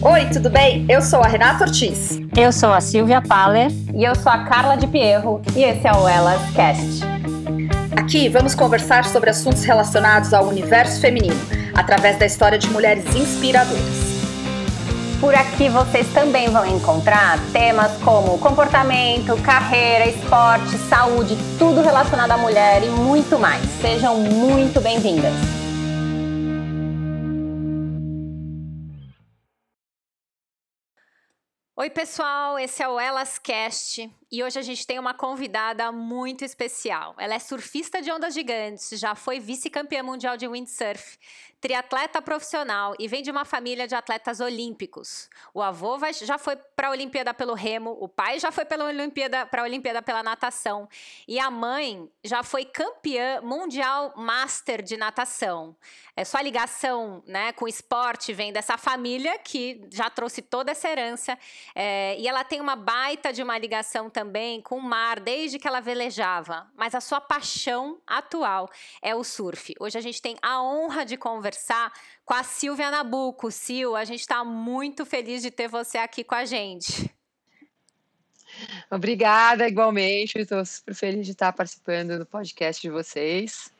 Oi, tudo bem? Eu sou a Renata Ortiz. Eu sou a Silvia Paller. E eu sou a Carla de Pierro. E esse é o Elas Cast. Aqui vamos conversar sobre assuntos relacionados ao universo feminino, através da história de mulheres inspiradoras. Por aqui vocês também vão encontrar temas como comportamento, carreira, esporte, saúde, tudo relacionado à mulher e muito mais. Sejam muito bem-vindas. Oi, pessoal, esse é o Elas Cast e hoje a gente tem uma convidada muito especial. Ela é surfista de ondas gigantes, já foi vice-campeã mundial de windsurf, triatleta profissional e vem de uma família de atletas olímpicos. O avô já foi para a Olimpíada pelo remo, o pai já foi para a Olimpíada, Olimpíada pela natação e a mãe já foi campeã mundial master de natação. É sua ligação né, com o esporte vem dessa família que já trouxe toda essa herança é, e ela tem uma baita de uma ligação também com o mar desde que ela velejava, mas a sua paixão atual é o surf. Hoje a gente tem a honra de conversar com a Silvia Nabuco. Sil, a gente está muito feliz de ter você aqui com a gente. Obrigada, igualmente. Estou super feliz de estar participando do podcast de vocês.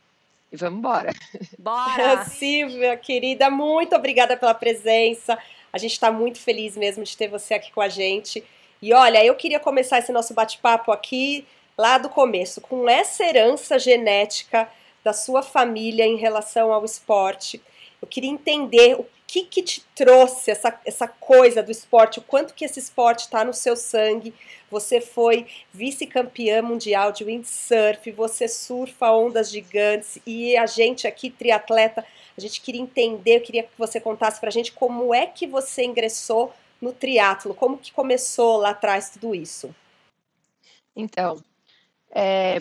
E vamos embora. Bora! Silvia, querida, muito obrigada pela presença. A gente está muito feliz mesmo de ter você aqui com a gente. E olha, eu queria começar esse nosso bate-papo aqui lá do começo, com essa herança genética da sua família em relação ao esporte. Eu queria entender o que, que te trouxe essa, essa coisa do esporte, o quanto que esse esporte está no seu sangue. Você foi vice-campeã mundial de windsurf, você surfa ondas gigantes e a gente aqui, triatleta, a gente queria entender, eu queria que você contasse para a gente como é que você ingressou no triatlo? Como que começou lá atrás tudo isso? Então, é,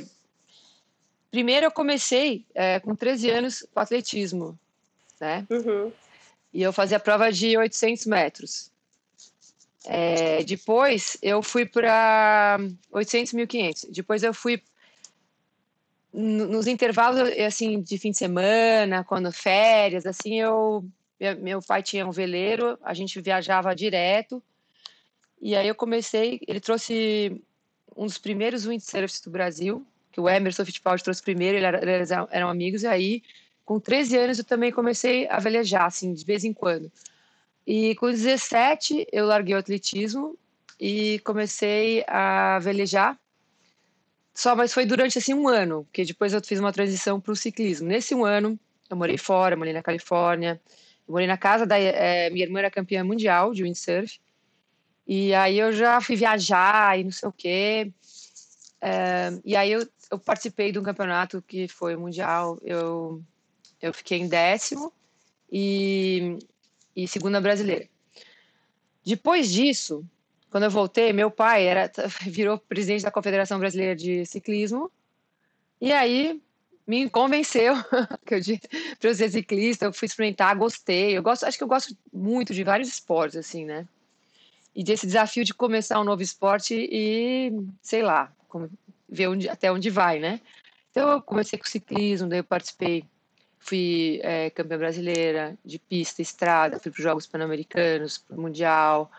primeiro eu comecei é, com 13 anos com atletismo, né? Uhum. E eu fazia a prova de 800 metros. É, depois eu fui para 800, 1500. Depois eu fui nos intervalos assim de fim de semana, quando férias, assim eu meu pai tinha um veleiro, a gente viajava direto. E aí eu comecei, ele trouxe um dos primeiros windsurfs do Brasil, que o Emerson Fittipaldi trouxe primeiro, era, eles eram amigos, e aí com 13 anos eu também comecei a velejar, assim, de vez em quando. E com 17 eu larguei o atletismo e comecei a velejar. Só, mas foi durante assim um ano, porque depois eu fiz uma transição para o ciclismo. Nesse um ano eu morei fora, morei na Califórnia, morei na casa da é, minha irmã era campeã mundial de windsurf. E aí eu já fui viajar e não sei o quê. É, e aí eu, eu, participei de um campeonato que foi mundial. Eu, eu fiquei em décimo e, e segunda brasileira. Depois disso, quando eu voltei, meu pai era, virou presidente da Confederação Brasileira de Ciclismo. E aí me convenceu que eu para ser ciclista, eu fui experimentar, gostei. Eu gosto, acho que eu gosto muito de vários esportes assim, né? E desse desafio de começar um novo esporte e, sei lá, ver onde, até onde vai, né? Então eu comecei com ciclismo, daí eu participei, fui é, campeã brasileira de pista, estrada, fui para os Jogos Pan-Americanos, Mundial,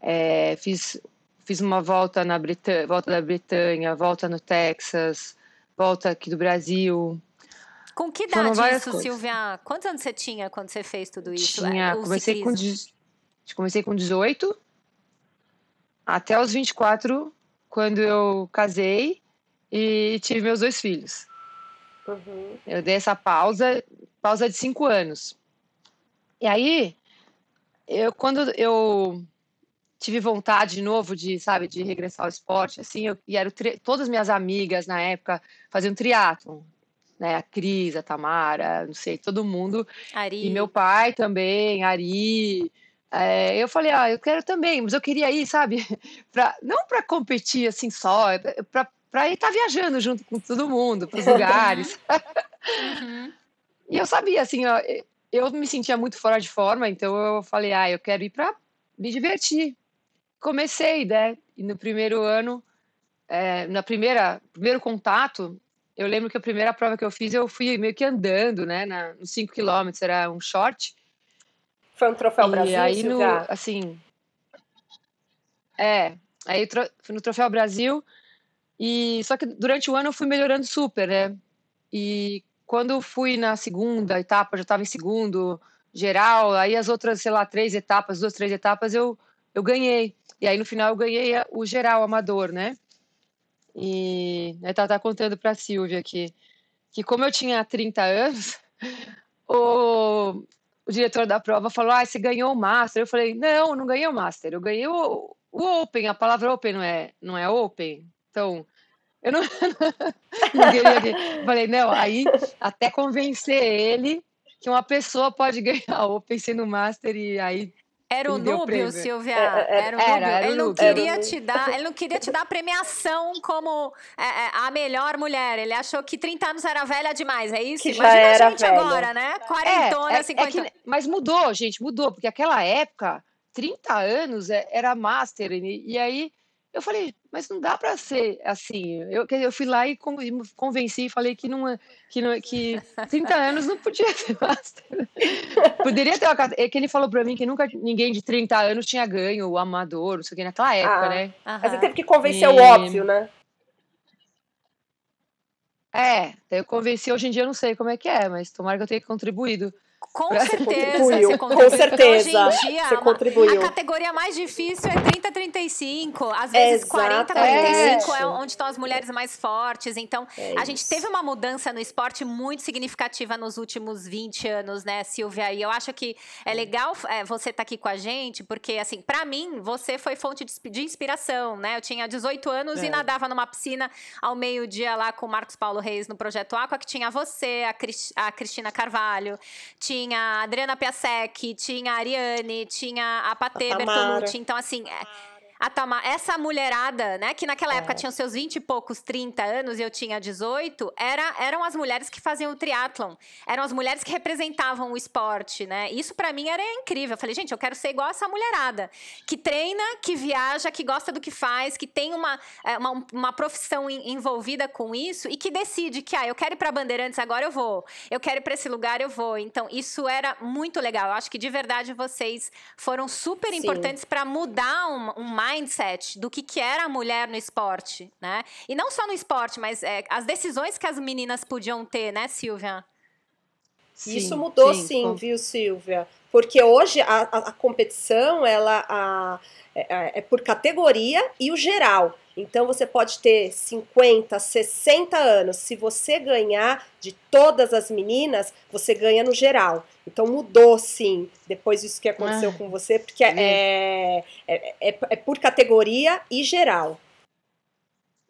é, fiz fiz uma volta na Bretanha, volta da Bretanha, volta no Texas, volta aqui do Brasil. Com que idade isso, coisas. Silvia? Quantos anos você tinha quando você fez tudo isso? Tinha, comecei com, comecei com 18 até os 24, quando eu casei e tive meus dois filhos. Uhum. Eu dei essa pausa, pausa de cinco anos. E aí, eu, quando eu tive vontade de novo de, sabe, de regressar ao esporte, assim, eu, e eram todas minhas amigas na época faziam triatlon, né, a Cris, a Tamara, não sei, todo mundo, Ari. e meu pai também, Ari, é, eu falei, ah, eu quero também, mas eu queria ir, sabe, pra, não para competir assim só, para para ir estar tá viajando junto com todo mundo, para os lugares. uhum. E eu sabia, assim, ó, eu me sentia muito fora de forma, então eu falei, ah, eu quero ir para me divertir, comecei, né? E no primeiro ano, é, na primeira primeiro contato, eu lembro que a primeira prova que eu fiz, eu fui meio que andando, né? Na, nos 5 quilômetros, era um short. Foi um troféu e Brasil, aí no, assim, é, aí fui no Troféu Brasil e só que durante o ano eu fui melhorando super, né? E quando fui na segunda etapa, já estava em segundo geral, aí as outras, sei lá, três etapas, duas, três etapas, eu, eu ganhei. E aí no final eu ganhei o geral amador, né? E né, tá, tá contando para a Silvia aqui que como eu tinha 30 anos, o, o diretor da prova falou: "Ah, você ganhou o master". Eu falei: "Não, não ganhei o master. Eu ganhei o, o open. A palavra open não é não é open". Então, eu não, não queria. Falei: "Não, aí até convencer ele que uma pessoa pode ganhar open sendo master e aí era o Núbio, Silvia. É, é, é, era o Núbio. Ele não queria te dar, ele não queria te dar a premiação como é, a melhor mulher. Ele achou que 30 anos era velha demais, é isso? Que Imagina a gente velha. agora, né? Quarentona, é, 50. Que, mas mudou, gente, mudou, porque aquela época, 30 anos era master, e, e aí eu falei, mas não dá para ser assim. Eu, eu fui lá e convenci e falei que não é, que não é, que 30 anos não podia ser master. Poderia ter uma é que ele falou para mim que nunca ninguém de 30 anos tinha ganho o amador, não sei o que naquela época, ah, né? Mas você teve que convencer e... o óbvio, né? É, eu convenci hoje em dia eu não sei como é que é, mas tomara que eu tenha contribuído. Com certeza, você contribuiu. Com certeza, hoje em dia, você contribuiu. A categoria mais difícil é 30 35, às vezes Exato, 40 45 é. é onde estão as mulheres mais fortes. Então, é a gente teve uma mudança no esporte muito significativa nos últimos 20 anos, né, Silvia? E eu acho que é legal é, você estar tá aqui com a gente, porque assim, para mim, você foi fonte de, de, inspiração, né? Eu tinha 18 anos é. e nadava numa piscina ao meio-dia lá com o Marcos Paulo Reis no projeto Aqua, que tinha você, a, Cris, a Cristina Carvalho, tinha tinha a Adriana Piasek, tinha a Ariane, tinha a Patê Bertolucci. Então, assim, é, a Tamar, essa mulherada, né, que naquela é. época tinham seus 20 e poucos, 30 anos e eu tinha 18, era, eram as mulheres que faziam o triatlon. Eram as mulheres que representavam o esporte, né? Isso para mim era incrível. Eu falei, gente, eu quero ser igual essa mulherada, que treina, que viaja, que gosta do que faz, que tem uma, é, uma, uma profissão envolvida com isso e que decide que, ah, eu quero ir para Bandeirantes, agora eu vou. Eu quero ir para esse lugar, eu vou. Então, isso era muito legal. Eu acho que de verdade vocês foram super importantes para mudar um, um mindset do que, que era a mulher no esporte, né? E não só no esporte, mas é, as decisões que as meninas podiam ter, né, Silvia? Sim, Isso mudou sim, sim viu, Silvia? Porque hoje a, a, a competição ela a, é, é, por categoria e o geral. Então você pode ter 50, 60 anos. Se você ganhar de todas as meninas, você ganha no geral. Então mudou sim, depois disso que aconteceu ah, com você, porque é, é, é, é, por categoria e geral.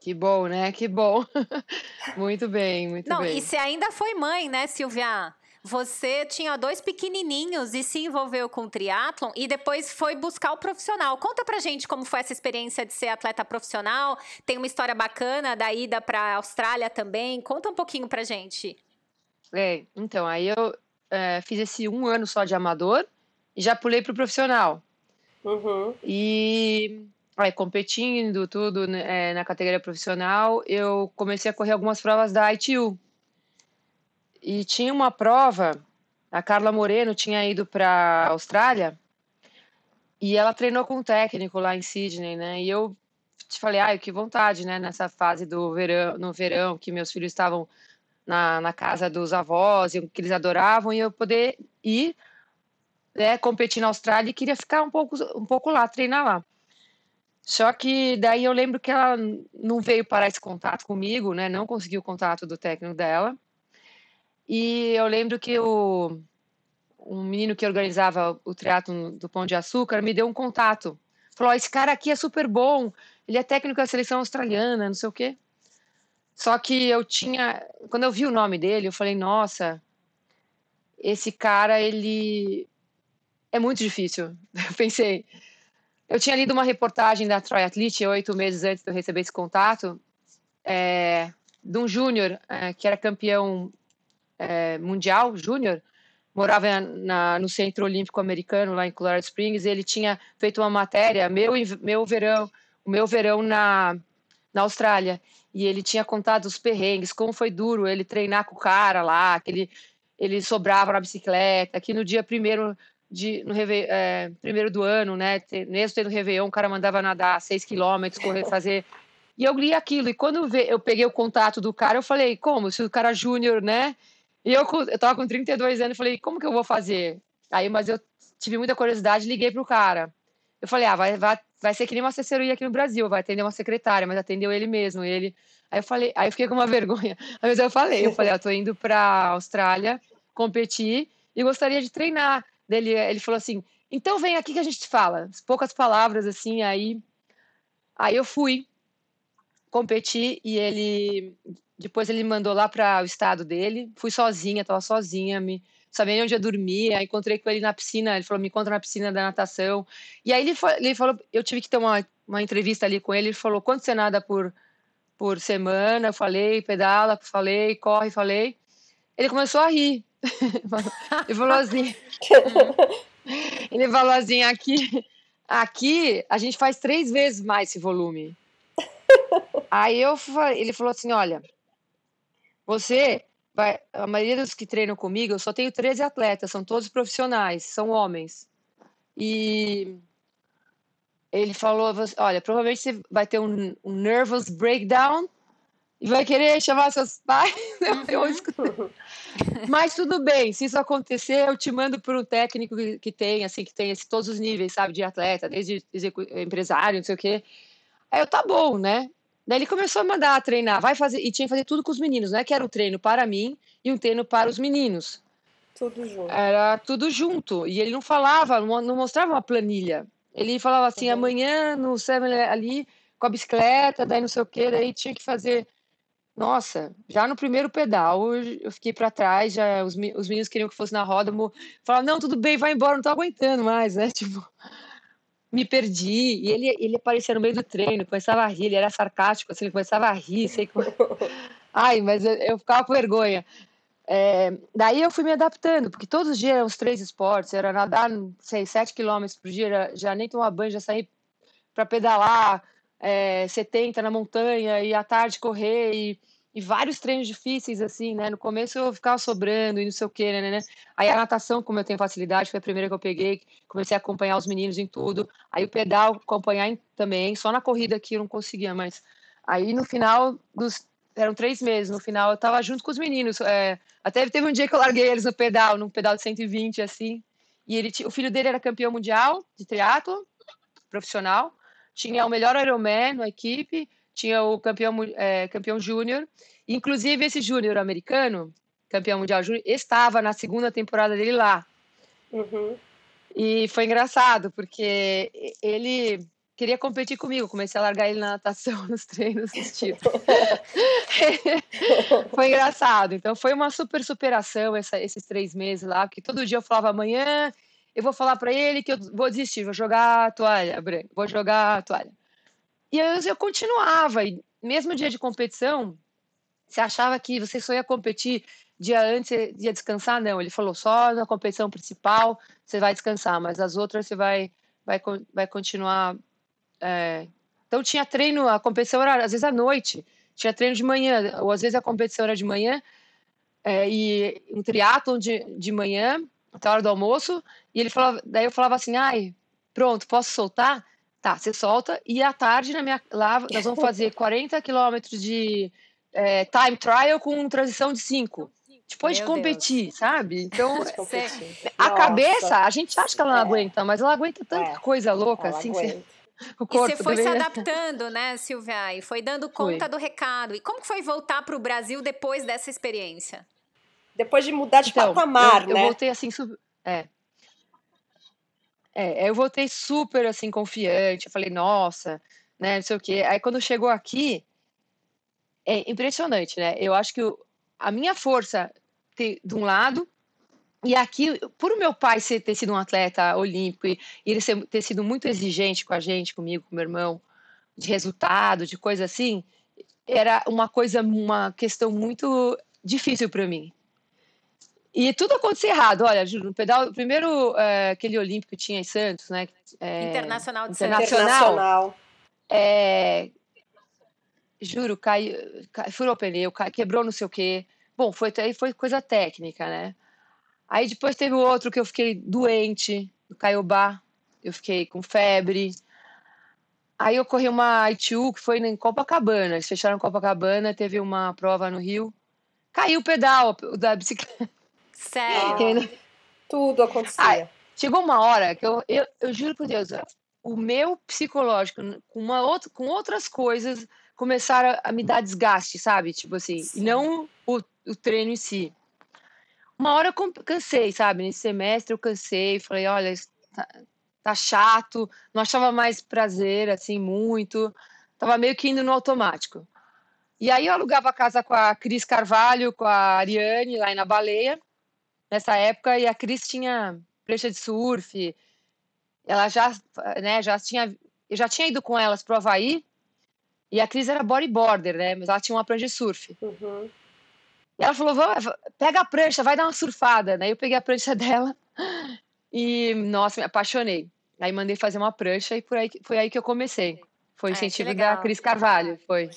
Que bom, né? Que bom. muito bem, muito Não, bem. E você ainda foi mãe, né, Silvia? Você tinha dois pequenininhos e se envolveu com o triatlon e depois foi buscar o profissional. Conta pra gente como foi essa experiência de ser atleta profissional. Tem uma história bacana da ida pra Austrália também. Conta um pouquinho pra gente. É, então, aí eu é, fiz esse um ano só de amador e já pulei pro profissional. Uhum. E aí, competindo tudo né, é, na categoria profissional, eu comecei a correr algumas provas da ITU, e tinha uma prova, a Carla Moreno tinha ido para a Austrália e ela treinou com um técnico lá em Sydney, né? E eu te falei, ai, que vontade, né? Nessa fase do verão, no verão, que meus filhos estavam na, na casa dos avós, que eles adoravam, e eu poder ir, né, competir na Austrália e queria ficar um pouco, um pouco lá, treinar lá. Só que daí eu lembro que ela não veio parar esse contato comigo, né? Não conseguiu o contato do técnico dela. E eu lembro que o, um menino que organizava o teatro do Pão de Açúcar me deu um contato. Falou: esse cara aqui é super bom, ele é técnico da seleção australiana, não sei o quê. Só que eu tinha. Quando eu vi o nome dele, eu falei: nossa, esse cara, ele. É muito difícil. Eu pensei. Eu tinha lido uma reportagem da Triathlete oito meses antes de eu receber esse contato, é, de um júnior é, que era campeão é, mundial júnior, morava na, no Centro Olímpico Americano, lá em Colorado Springs, ele tinha feito uma matéria, meu, meu verão, o meu verão na, na Austrália, e ele tinha contado os perrengues, como foi duro ele treinar com o cara lá, que ele, ele sobrava na bicicleta, que no dia primeiro de no é, primeiro do ano, né? Mesmo tendo Réveillon, o cara mandava nadar 6 quilômetros, correr, fazer. E eu li aquilo. E quando eu peguei o contato do cara, eu falei, como? Se o cara júnior, né? E eu, eu tava com 32 anos, falei, como que eu vou fazer? Aí, mas eu tive muita curiosidade, liguei pro cara. Eu falei, ah, vai, vai, vai ser que nem uma assessoria aqui no Brasil, vai atender uma secretária, mas atendeu ele mesmo, ele. Aí eu falei, aí eu fiquei com uma vergonha. Mas eu falei, eu falei, eu tô indo pra Austrália competir e gostaria de treinar. Ele, ele falou assim, então vem aqui que a gente fala. Poucas palavras, assim, aí... Aí eu fui competir e ele... Depois ele me mandou lá para o estado dele. Fui sozinha, estava sozinha, me sabia onde eu dormia. Encontrei com ele na piscina. Ele falou: me encontra na piscina da natação. E aí ele, foi, ele falou: eu tive que ter uma, uma entrevista ali com ele. Ele falou: quanto você nada por, por semana? Eu falei: pedala, falei, corre, falei. Ele começou a rir. ele falou assim: ele falou assim, aqui, aqui a gente faz três vezes mais esse volume. Aí eu ele falou assim: olha, você vai. A maioria dos que treinam comigo, eu só tenho 13 atletas, são todos profissionais, são homens. E ele falou: olha, provavelmente você vai ter um, um nervous breakdown e vai querer chamar seus pais. Uhum. Mas tudo bem, se isso acontecer, eu te mando por um técnico que, tem, assim, que tem esse, todos os níveis, sabe, de atleta, desde empresário, não sei o quê. Aí eu, tá bom, né? Daí ele começou a mandar treinar, vai fazer, e tinha que fazer tudo com os meninos, né? Que era um treino para mim e um treino para os meninos. Tudo junto. Era tudo junto. E ele não falava, não mostrava uma planilha. Ele falava assim, uhum. amanhã no ali com a bicicleta, daí não sei o quê, daí tinha que fazer nossa, já no primeiro pedal eu fiquei para trás, já os, os meninos queriam que fosse na roda, falaram, não, tudo bem, vai embora, não tô aguentando mais, né? Tipo, me perdi. E ele, ele aparecia no meio do treino, começava a rir, ele era sarcástico, assim, ele começava a rir, sei que... Ai, mas eu, eu, ficava com vergonha. É, daí eu fui me adaptando, porque todos os dias eram os três esportes, era nadar, sei, sete quilômetros por dia, já nem tomar banho, já saí para pedalar, é, 70 na montanha, e à tarde correr, e e vários treinos difíceis, assim, né? No começo eu ficava sobrando e não sei o quê, né, né? Aí a natação, como eu tenho facilidade, foi a primeira que eu peguei, comecei a acompanhar os meninos em tudo. Aí o pedal, acompanhar também, só na corrida aqui eu não conseguia, mas aí no final dos. Eram três meses, no final eu tava junto com os meninos. É, até teve um dia que eu larguei eles no pedal, num pedal de 120, assim. E ele, o filho dele era campeão mundial de triatlo profissional, tinha o melhor Ironman na equipe tinha o campeão, é, campeão júnior. Inclusive, esse júnior americano, campeão mundial júnior, estava na segunda temporada dele lá. Uhum. E foi engraçado, porque ele queria competir comigo. Comecei a largar ele na natação, nos treinos, assistindo. foi engraçado. Então, foi uma super superação essa, esses três meses lá, porque todo dia eu falava amanhã. Eu vou falar para ele que eu vou desistir, vou jogar a toalha, vou jogar a toalha. E eu, eu continuava, e mesmo dia de competição, você achava que você só ia competir dia antes, ia descansar? Não, ele falou só na competição principal você vai descansar, mas as outras você vai, vai, vai continuar. É... Então tinha treino, a competição era às vezes à noite, tinha treino de manhã, ou às vezes a competição era de manhã, é, e um triatlon de, de manhã, até a hora do almoço, e ele falava, daí eu falava assim, ai, pronto, posso soltar? Tá, você solta. E à tarde, na minha, lá, nós vamos fazer 40 quilômetros de é, time trial com transição de 5. Depois Meu de competir, Deus. sabe? Então, a Nossa. cabeça, a gente acha que ela não é. aguenta, mas ela aguenta tanta é. coisa louca, ela assim. Você, o corpo e você foi se adaptando, né, Silvia? E foi dando conta foi. do recado. E como foi voltar para o Brasil depois dessa experiência? Depois de mudar de então, patamar, eu, né? Eu voltei assim, sub... é, é, eu voltei super, assim, confiante, eu falei: "Nossa", né, não sei o quê. Aí quando chegou aqui, é impressionante, né, eu acho que a minha força ter de um lado, e aqui, por meu pai ser ter sido um atleta olímpico e ele ser ter sido muito exigente com a gente, comigo, com meu irmão, de resultado, de coisa assim, era uma coisa uma questão muito difícil para mim. E tudo aconteceu errado. Olha, juro, no pedal, primeiro é, aquele olímpico que tinha em Santos, né? É, Internacional de Internacional. Santos. É, juro, caiu, cai, furou o pneu, cai, quebrou não sei o quê. Bom, foi, foi coisa técnica, né? Aí depois teve outro que eu fiquei doente, no Caiobá, eu fiquei com febre. Aí eu corri uma ITU que foi em Copacabana, eles fecharam Copacabana, teve uma prova no Rio. Caiu o pedal da bicicleta. Sério? Tudo acontecia. chegou uma hora que eu, eu, eu juro por Deus, o meu psicológico, com, uma outra, com outras coisas, começaram a me dar desgaste, sabe? Tipo assim, Sim. não o, o treino em si. Uma hora eu cansei, sabe? Nesse semestre eu cansei, falei, olha, tá, tá chato, não achava mais prazer, assim, muito. Tava meio que indo no automático. E aí eu alugava a casa com a Cris Carvalho, com a Ariane, lá na Baleia, nessa época, e a Cris tinha prancha de surf, ela já, né, já tinha, eu já tinha ido com elas pro Havaí, e a Cris era bodyboarder, né? Mas ela tinha uma prancha de surf. Uhum. E ela falou: pega a prancha, vai dar uma surfada. Daí eu peguei a prancha dela e, nossa, me apaixonei. Aí mandei fazer uma prancha e por aí, foi aí que eu comecei. Foi o incentivo da Cris Carvalho, foi.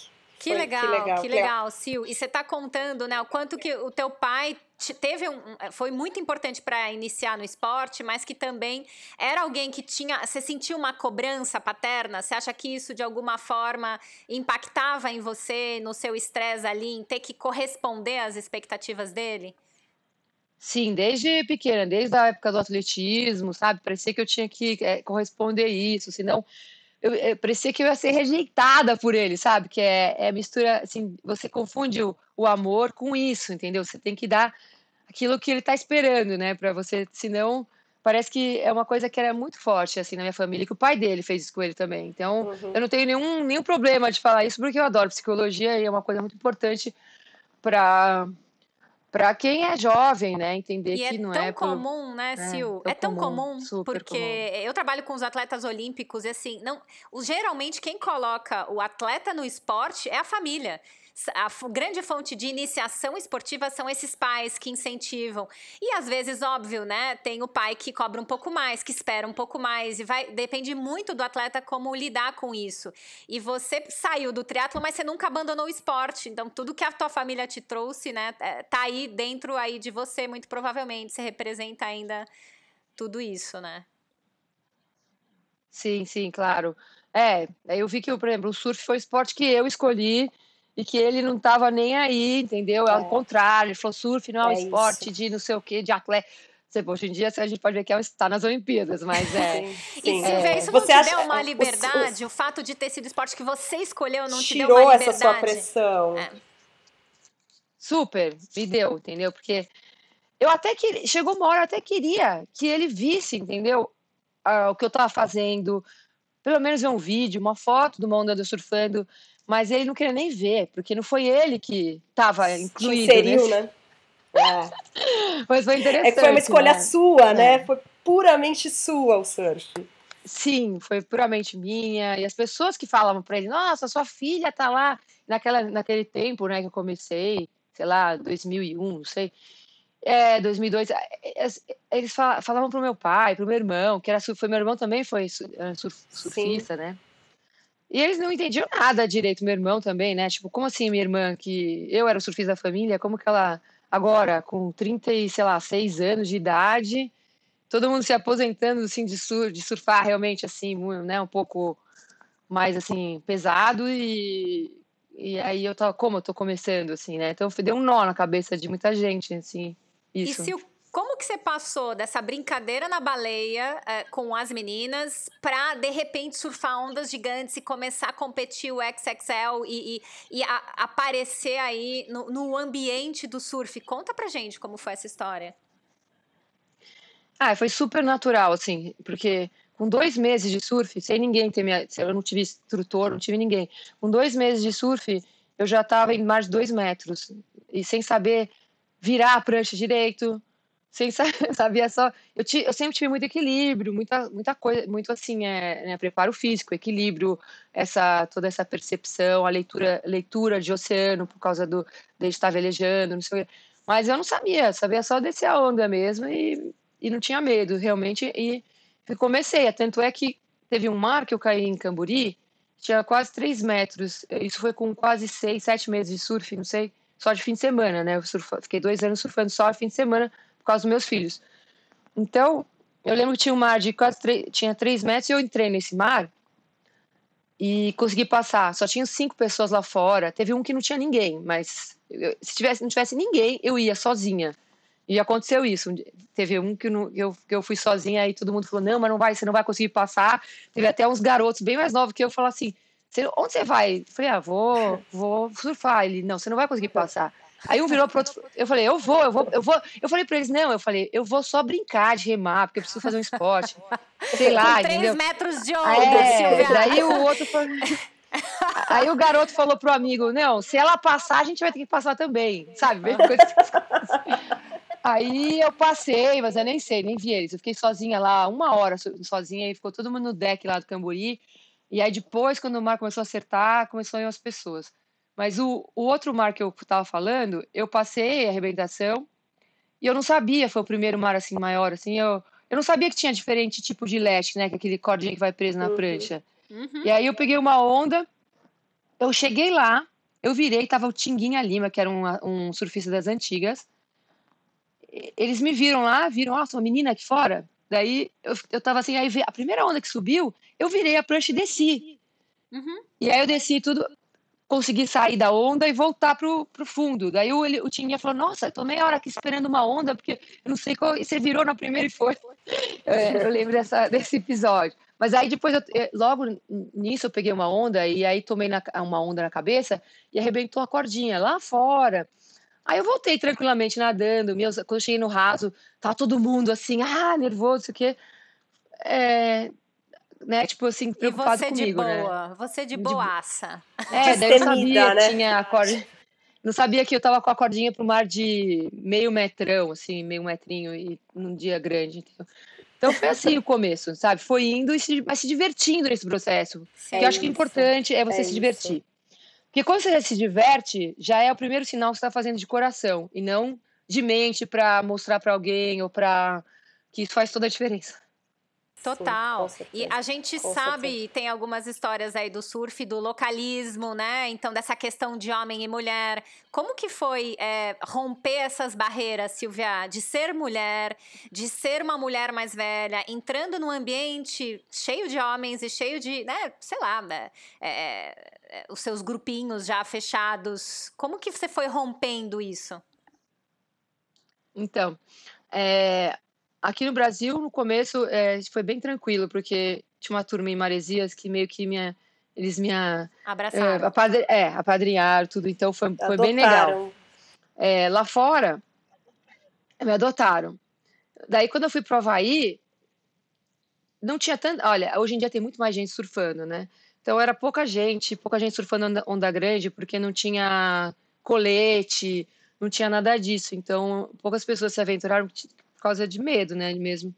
Que legal, que legal, que legal, Sil. E você está contando, né, o quanto que o teu pai teve um, foi muito importante para iniciar no esporte, mas que também era alguém que tinha, você sentiu uma cobrança paterna? Você acha que isso de alguma forma impactava em você, no seu estresse ali, em ter que corresponder às expectativas dele? Sim, desde pequena, desde a época do atletismo, sabe? Parecia que eu tinha que é, corresponder isso, senão eu, eu, parecia que eu ia ser rejeitada por ele, sabe? Que é, é mistura, assim, você confunde o, o amor com isso, entendeu? Você tem que dar aquilo que ele está esperando, né? Para você, senão parece que é uma coisa que era muito forte assim na minha família, que o pai dele fez isso com ele também. Então, uhum. eu não tenho nenhum, nenhum problema de falar isso, porque eu adoro psicologia e é uma coisa muito importante para para quem é jovem, né, entender e que é não é tão comum, né, é, Sil? É, é tão comum, comum porque comum. eu trabalho com os atletas olímpicos e assim, não, geralmente quem coloca o atleta no esporte é a família a grande fonte de iniciação esportiva são esses pais que incentivam. E às vezes, óbvio, né? Tem o pai que cobra um pouco mais, que espera um pouco mais, e vai. Depende muito do atleta como lidar com isso. E você saiu do triatlo, mas você nunca abandonou o esporte. Então, tudo que a tua família te trouxe, né, é, tá aí dentro aí de você, muito provavelmente. Você representa ainda tudo isso, né? Sim, sim, claro. É, eu vi que, por exemplo, o surf foi o esporte que eu escolhi e que ele não estava nem aí, entendeu? É. Ao contrário, ele falou: surf não é um é esporte isso. de não sei o quê, de atleta. Hoje em dia a gente pode ver que está nas Olimpíadas, mas é. Sim, sim. E Silvia, é, isso não você te acha, deu uma liberdade? O, o, o, fato de ter sido esporte que você escolheu não te deu uma liberdade? essa sua pressão. É. Super, me deu, entendeu? Porque eu até que chegou uma hora, eu até queria que ele visse, entendeu? Ah, o que eu estava fazendo, pelo menos ver um vídeo, uma foto do Mondando surfando mas ele não queria nem ver, porque não foi ele que estava incluído. Inseriu, né? É. Mas foi interessante. É que foi uma escolha né? sua, né? É. Foi puramente sua o surf. Sim, foi puramente minha. E as pessoas que falavam para ele, nossa, sua filha tá lá. Naquela, naquele tempo, né, que eu comecei, sei lá, 2001, não sei. É, 2002, é, é, eles falavam pro meu pai, pro meu irmão, que era foi meu irmão também foi surfista, Sim. né? E eles não entendiam nada direito, meu irmão também, né? Tipo, como assim minha irmã, que eu era o surfista da família, como que ela, agora, com 30 e, sei lá, 6 anos de idade, todo mundo se aposentando, assim, de, sur de surfar realmente, assim, né? Um pouco mais, assim, pesado e... E aí eu tava, como eu tô começando, assim, né? Então deu um nó na cabeça de muita gente, assim, isso. E se o como que você passou dessa brincadeira na baleia é, com as meninas para de repente surfar ondas gigantes e começar a competir o XXL e, e, e a, aparecer aí no, no, ambiente do surf? Conta pra gente como foi essa história. Ah, foi super natural, assim, porque com dois meses de surf, sem ninguém ter minha. Eu não tive instrutor, não tive ninguém. Com dois meses de surf, eu já estava em mais de dois metros. E sem saber virar a prancha direito, sem sabia só. Eu, eu sempre tive muito equilíbrio, muita, muita coisa, muito assim, é, né, preparo físico, equilíbrio, essa toda essa percepção, a leitura, leitura de oceano por causa do de estar velejando, não sei o. Mas eu não sabia, sabia só descer a onda mesmo e, e não tinha medo, realmente. E, e comecei. Tanto é que teve um mar que eu caí em Camburi, tinha quase 3 metros. Isso foi com quase 6, 7 meses de surf, não sei, só de fim de semana, né? Eu surf, fiquei dois anos surfando só de fim de semana por causa dos meus filhos. Então, eu lembro que tinha um mar de quase tinha 3 metros e eu entrei nesse mar e consegui passar. Só tinha cinco pessoas lá fora. Teve um que não tinha ninguém, mas eu, se tivesse, não tivesse ninguém, eu ia sozinha. E aconteceu isso. Teve um que, não, eu, que eu fui sozinha e todo mundo falou: não, mas não vai, você não vai conseguir passar. Teve até uns garotos bem mais novos que eu falaram assim: onde você vai? Eu falei: ah, vou, vou surfar. Ele: não, você não vai conseguir passar. Aí um virou pro outro, eu falei, eu vou, eu vou, eu vou. Eu falei pra eles, não, eu falei, eu vou só brincar de remar, porque eu preciso fazer um esporte. Sei lá, Com três entendeu? metros de onda, é. Daí o outro falou... Aí o garoto falou pro amigo, não, se ela passar, a gente vai ter que passar também, sabe? Aí eu passei, mas eu nem sei, nem vi eles. Eu fiquei sozinha lá, uma hora sozinha, e ficou todo mundo no deck lá do Cambori. E aí depois, quando o mar começou a acertar, começou a ir as pessoas. Mas o, o outro mar que eu estava falando, eu passei a arrebentação e eu não sabia, foi o primeiro mar assim maior, assim, eu, eu não sabia que tinha diferente tipo de leste, né, que é aquele cordinha que vai preso na uhum. prancha. Uhum. E aí eu peguei uma onda, eu cheguei lá, eu virei, tava o Tinguinha Lima, que era um, um surfista das antigas. Eles me viram lá, viram, nossa, uma menina aqui fora. Daí eu, eu tava assim, aí a primeira onda que subiu, eu virei a prancha e desci. Uhum. E aí eu desci tudo conseguir sair da onda e voltar pro, pro fundo. Daí o, ele, o Tinha falou, nossa, tô meia hora aqui esperando uma onda, porque eu não sei qual... E você virou na primeira e foi. É, eu lembro dessa, desse episódio. Mas aí depois, eu, logo nisso eu peguei uma onda e aí tomei na, uma onda na cabeça e arrebentou a cordinha lá fora. Aí eu voltei tranquilamente nadando. Meus, quando eu cheguei no raso, tava todo mundo assim, ah, nervoso, isso aqui. É, né, tipo assim, preocupado e você comigo, de né? boa, né? você de boaça. É, daí eu sabia né? tinha a corda. Não sabia que eu tava com a cordinha pro mar de meio metrão, assim, meio metrinho, e num dia grande. Entendeu? Então foi assim o começo, sabe? Foi indo, e se, mas se divertindo nesse processo. É que eu acho que o importante é você é se divertir. Isso. Porque quando você se diverte, já é o primeiro sinal que você está fazendo de coração, e não de mente para mostrar para alguém ou para que isso faz toda a diferença. Total. Sim, e a gente com sabe, certeza. tem algumas histórias aí do surf, do localismo, né? Então, dessa questão de homem e mulher. Como que foi é, romper essas barreiras, Silvia? De ser mulher, de ser uma mulher mais velha, entrando num ambiente cheio de homens e cheio de, né, sei lá, né, é, é, os seus grupinhos já fechados. Como que você foi rompendo isso? Então, é, Aqui no Brasil, no começo, é, foi bem tranquilo, porque tinha uma turma em Maresias que meio que minha, eles me abraçaram. É, é, apadrinharam, tudo, então foi, foi bem legal. É, lá fora, me adotaram. Daí, quando eu fui para o Havaí, não tinha tanto. Olha, hoje em dia tem muito mais gente surfando, né? Então era pouca gente, pouca gente surfando onda, onda grande, porque não tinha colete, não tinha nada disso. Então, poucas pessoas se aventuraram causa de medo, né, mesmo.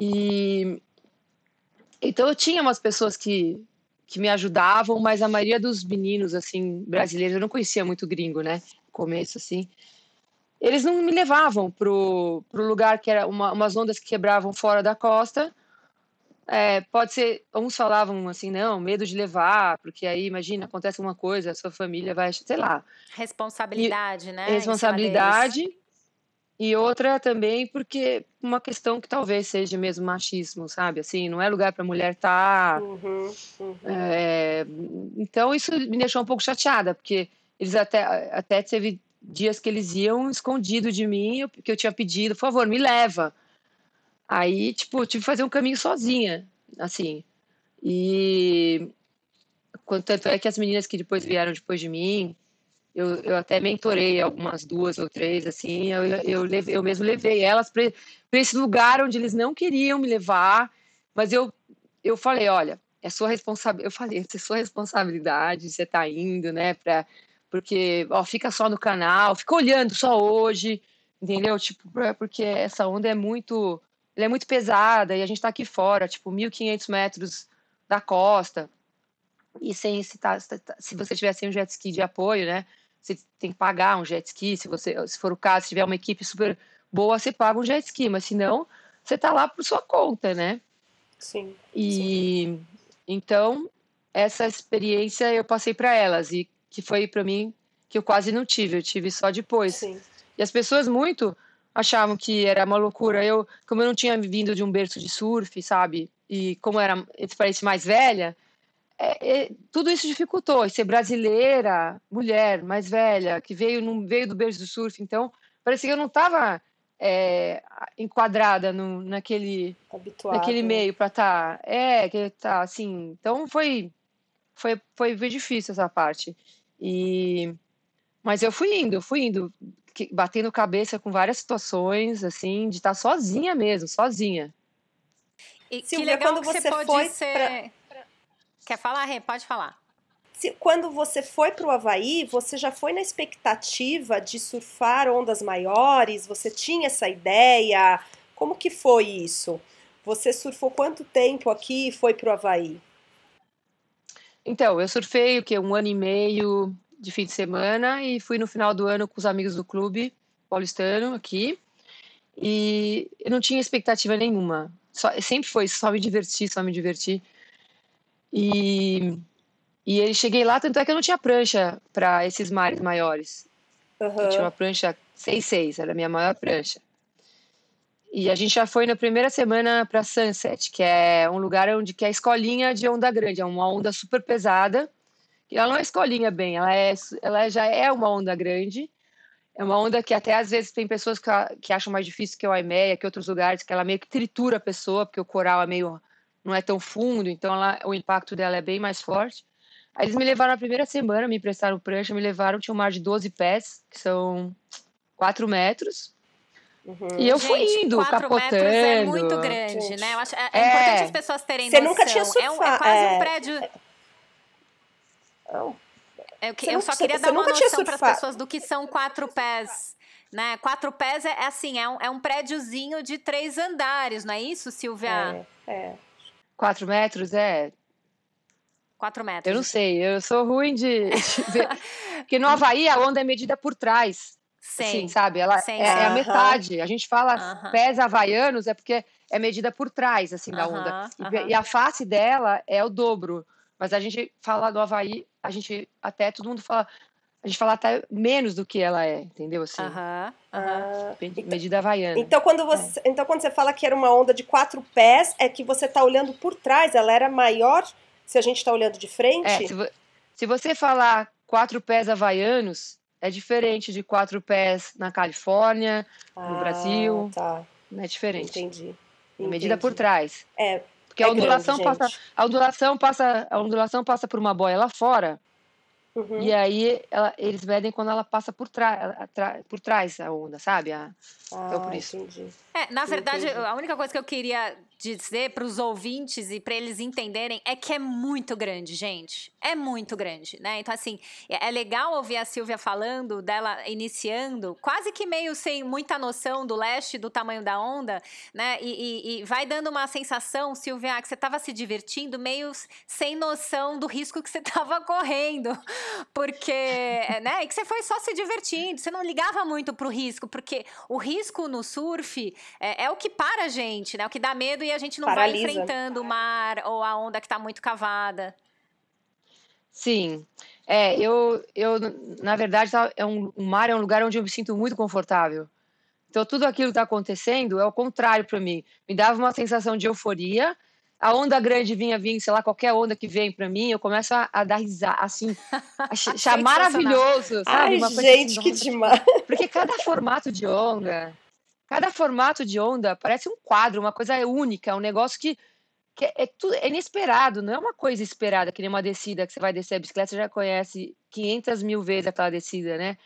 E então eu tinha umas pessoas que que me ajudavam, mas a maioria dos meninos assim brasileiros eu não conhecia muito gringo, né, no começo assim. Eles não me levavam pro, pro lugar que era uma, umas ondas que quebravam fora da costa. É, pode ser, uns falavam assim, não, medo de levar, porque aí, imagina, acontece alguma coisa, a sua família vai, sei lá. Responsabilidade, e, né? Responsabilidade. E outra também porque uma questão que talvez seja mesmo machismo, sabe? Assim, não é lugar para mulher estar. Tá, uhum, uhum. é, então isso me deixou um pouco chateada, porque eles até, até teve dias que eles iam escondido de mim, porque eu tinha pedido, por favor, me leva. Aí, tipo, eu tive que fazer um caminho sozinha, assim. E tanto é que as meninas que depois vieram depois de mim, eu, eu até mentorei algumas duas ou três, assim, eu, eu, eu mesmo levei elas para esse lugar onde eles não queriam me levar, mas eu, eu falei, olha, é sua responsabilidade, eu falei, é sua responsabilidade, você tá indo, né, pra, porque, ó, fica só no canal, fica olhando só hoje, entendeu? Tipo, porque essa onda é muito, é muito pesada e a gente tá aqui fora, tipo, 1.500 metros da costa, e sem se, tá, se você tiver sem um jet ski de apoio, né, você tem que pagar um jet ski, se você, se for o caso, se tiver uma equipe super boa, você paga um jet ski, mas se não, você tá lá por sua conta, né? Sim. E sim. então essa experiência eu passei para elas e que foi para mim que eu quase não tive, eu tive só depois. Sim. E as pessoas muito achavam que era uma loucura. Eu, como eu não tinha vindo de um berço de surf, sabe? E como era, parece mais velha, é, é, tudo isso dificultou. E ser brasileira, mulher, mais velha, que veio, não veio do berço do surf, então parecia que eu não estava é, enquadrada no, naquele, Habituado. naquele né? meio para estar. Tá, é, que tá assim. Então foi, foi, foi, difícil essa parte. E, mas eu fui indo, fui indo, batendo cabeça com várias situações, assim, de estar tá sozinha mesmo, sozinha. E Silvia, que legal quando que você, você pode foi ser. Pra... Quer falar, Rê? Pode falar. Se, quando você foi para o Havaí, você já foi na expectativa de surfar ondas maiores? Você tinha essa ideia? Como que foi isso? Você surfou quanto tempo aqui e foi para o Havaí? Então, eu surfei o que um ano e meio de fim de semana e fui no final do ano com os amigos do clube paulistano aqui. E eu não tinha expectativa nenhuma. Só, sempre foi só me divertir, só me divertir. E, e eu cheguei lá, tanto é que eu não tinha prancha para esses mares maiores. Uhum. Eu tinha uma prancha 6-6, era a minha maior prancha. E a gente já foi na primeira semana para Sunset, que é um lugar onde que é a escolinha de onda grande, é uma onda super pesada. E ela não é escolinha bem, ela, é, ela já é uma onda grande. É uma onda que até às vezes tem pessoas que, que acham mais difícil que o Aimeia, que outros lugares, que ela meio que tritura a pessoa, porque o coral é meio não é tão fundo, então ela, o impacto dela é bem mais forte. Aí eles me levaram na primeira semana, me emprestaram prancha, me levaram, tinha um mar de 12 pés, que são 4 metros. Uhum. E eu Gente, fui indo, capotando. é muito grande, Gente. né? Eu acho, é, é, é, importante as pessoas terem Você noção. nunca tinha surfado. É, um, é quase um é. prédio... É, eu, eu só queria dar uma noção para as pessoas do que são quatro pés. Né? Quatro pés é, é assim, é um, é um prédiozinho de três andares, não é isso, Silvia? É, é. Quatro metros, é. Quatro metros. Eu não sei, eu sou ruim de, ver. Porque no Havaí a onda é medida por trás. Sim. Assim, sabe? Ela sim, é, é, a metade. A gente fala uh -huh. pés havaianos, é porque é medida por trás, assim, da onda. Uh -huh. e, e, a face dela é o dobro. Mas a gente fala do Havaí, a gente até todo mundo fala. A gente fala até menos do que ela é, entendeu? Assim, uh -huh, uh -huh. Medida havaiana. Então quando, você, é. então, quando você fala que era uma onda de quatro pés, é que você está olhando por trás, ela era maior se a gente está olhando de frente? É, se, vo se você falar quatro pés havaianos, é diferente de quatro pés na Califórnia, ah, no Brasil. Tá. É diferente. Entendi. É medida por trás. É. Porque é a ondulação grande, passa, a ondulação passa, a ondulação passa por uma boia lá fora. Uhum. E aí ela, eles medem quando ela passa por, trás por trás a onda, sabe? A, ah, então por isso. Entendi. É, na verdade, entendi. a única coisa que eu queria dizer para os ouvintes e para eles entenderem é que é muito grande, gente. É muito grande, né? Então, assim, é, é legal ouvir a Silvia falando dela iniciando, quase que meio sem muita noção do leste, do tamanho da onda, né? E, e, e vai dando uma sensação, Silvia, que você estava se divertindo, meio sem noção do risco que você estava correndo. Porque, né? E que você foi só se divertindo, você não ligava muito pro risco, porque o risco no surf é, é o que para a gente, né? O que dá medo e a gente não Paralisa. vai enfrentando o mar ou a onda que está muito cavada. Sim. É, eu, eu na verdade, tá, é um, o mar é um lugar onde eu me sinto muito confortável. Então, tudo aquilo que está acontecendo é o contrário para mim. Me dava uma sensação de euforia. A onda grande vinha vir, sei lá, qualquer onda que vem para mim, eu começo a, a dar risada, assim, achar maravilhoso, sabe? Ai, uma gente, assim, que demais! Porque cada formato de onda, Cada formato de onda parece um quadro, uma coisa única, um negócio que, que é, tudo, é inesperado, não é uma coisa esperada, que nem uma descida que você vai descer a bicicleta, você já conhece 500 mil vezes aquela descida, né?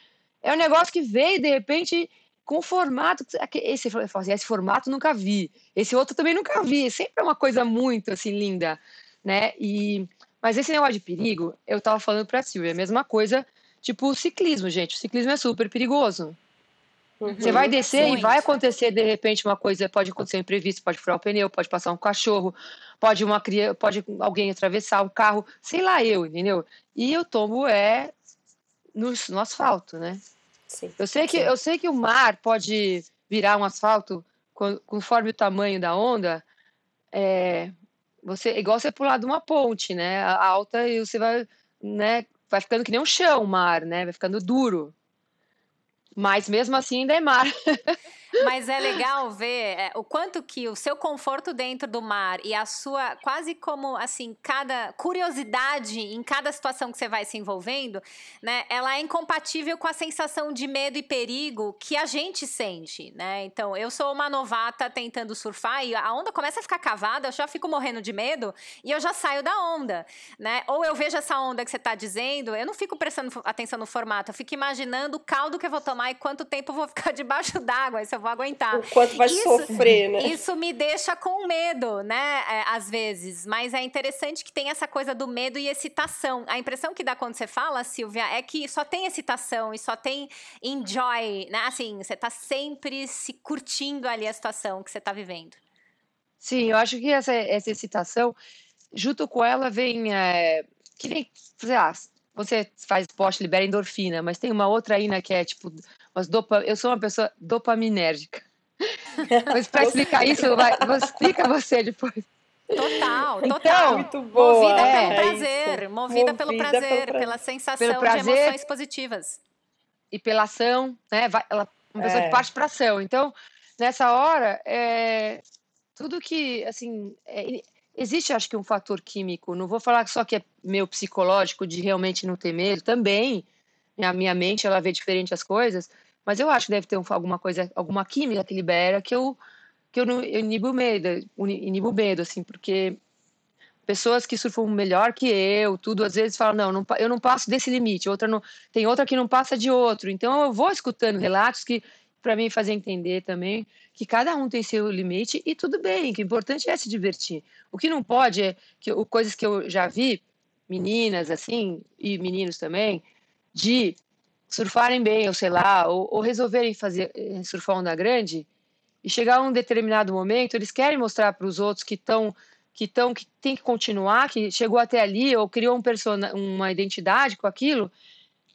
É um negócio que veio de repente com formato. Esse, assim, esse formato nunca vi, esse outro também nunca vi. Sempre é uma coisa muito assim linda, né? E, mas esse negócio de perigo, eu tava falando pra Silvia, a mesma coisa, tipo o ciclismo, gente. O ciclismo é super perigoso. Uhum, você vai descer muito. e vai acontecer de repente uma coisa, pode acontecer um imprevisto, pode furar o pneu, pode passar um cachorro, pode uma criança, pode alguém atravessar um carro, sei lá eu, entendeu? E o tombo é no, no asfalto, né? Sim, eu sei que sim. eu sei que o mar pode virar um asfalto conforme o tamanho da onda. É, você igual você pular de uma ponte, né? Alta e você vai, né? Vai ficando que nem um chão, o mar, né? Vai ficando duro. Mas mesmo assim ainda é mar. Mas é legal ver é, o quanto que o seu conforto dentro do mar e a sua quase como assim cada curiosidade em cada situação que você vai se envolvendo, né? Ela é incompatível com a sensação de medo e perigo que a gente sente, né? Então eu sou uma novata tentando surfar e a onda começa a ficar cavada, eu já fico morrendo de medo e eu já saio da onda, né? Ou eu vejo essa onda que você está dizendo, eu não fico prestando atenção no formato, eu fico imaginando o caldo que eu vou tomar e quanto tempo eu vou ficar debaixo d'água, eu vou aguentar. O quanto vai isso, sofrer, né? Isso me deixa com medo, né? É, às vezes. Mas é interessante que tem essa coisa do medo e excitação. A impressão que dá quando você fala, Silvia, é que só tem excitação e só tem enjoy, né? Assim, você está sempre se curtindo ali a situação que você está vivendo. Sim, eu acho que essa, essa excitação, junto com ela, vem. É, que nem. Ah, você faz esporte, libera endorfina, mas tem uma outra aí, né, que é tipo. Umas dopa, eu sou uma pessoa dopaminérgica. mas para explicar isso, vai, explica você depois. Total, então, total. Muito boa. Movida é, pelo prazer, é movida, movida, pelo prazer, pelo pela sensação prazer, de emoções positivas. E pela ação, né? Vai, ela, uma pessoa é. que parte para ação. Então, nessa hora, é, tudo que, assim, é, existe acho que um fator químico, não vou falar só que é meu psicológico de realmente não ter medo, também, a minha mente ela vê diferente as coisas, mas eu acho que deve ter um, alguma coisa, alguma química que libera que eu que eu eu inibo medo, inibo medo assim, porque pessoas que surfam melhor que eu, tudo às vezes falam não, não eu não passo desse limite, outra não, tem outra que não passa de outro. Então eu vou escutando relatos que para mim fazer entender também que cada um tem seu limite e tudo bem, que o importante é se divertir. O que não pode é que coisas que eu já vi meninas assim e meninos também de surfarem bem, ou sei lá, ou, ou resolverem fazer eh, surfar onda grande e chegar a um determinado momento, eles querem mostrar para os outros que estão que estão que tem que continuar, que chegou até ali ou criou um persona, uma identidade com aquilo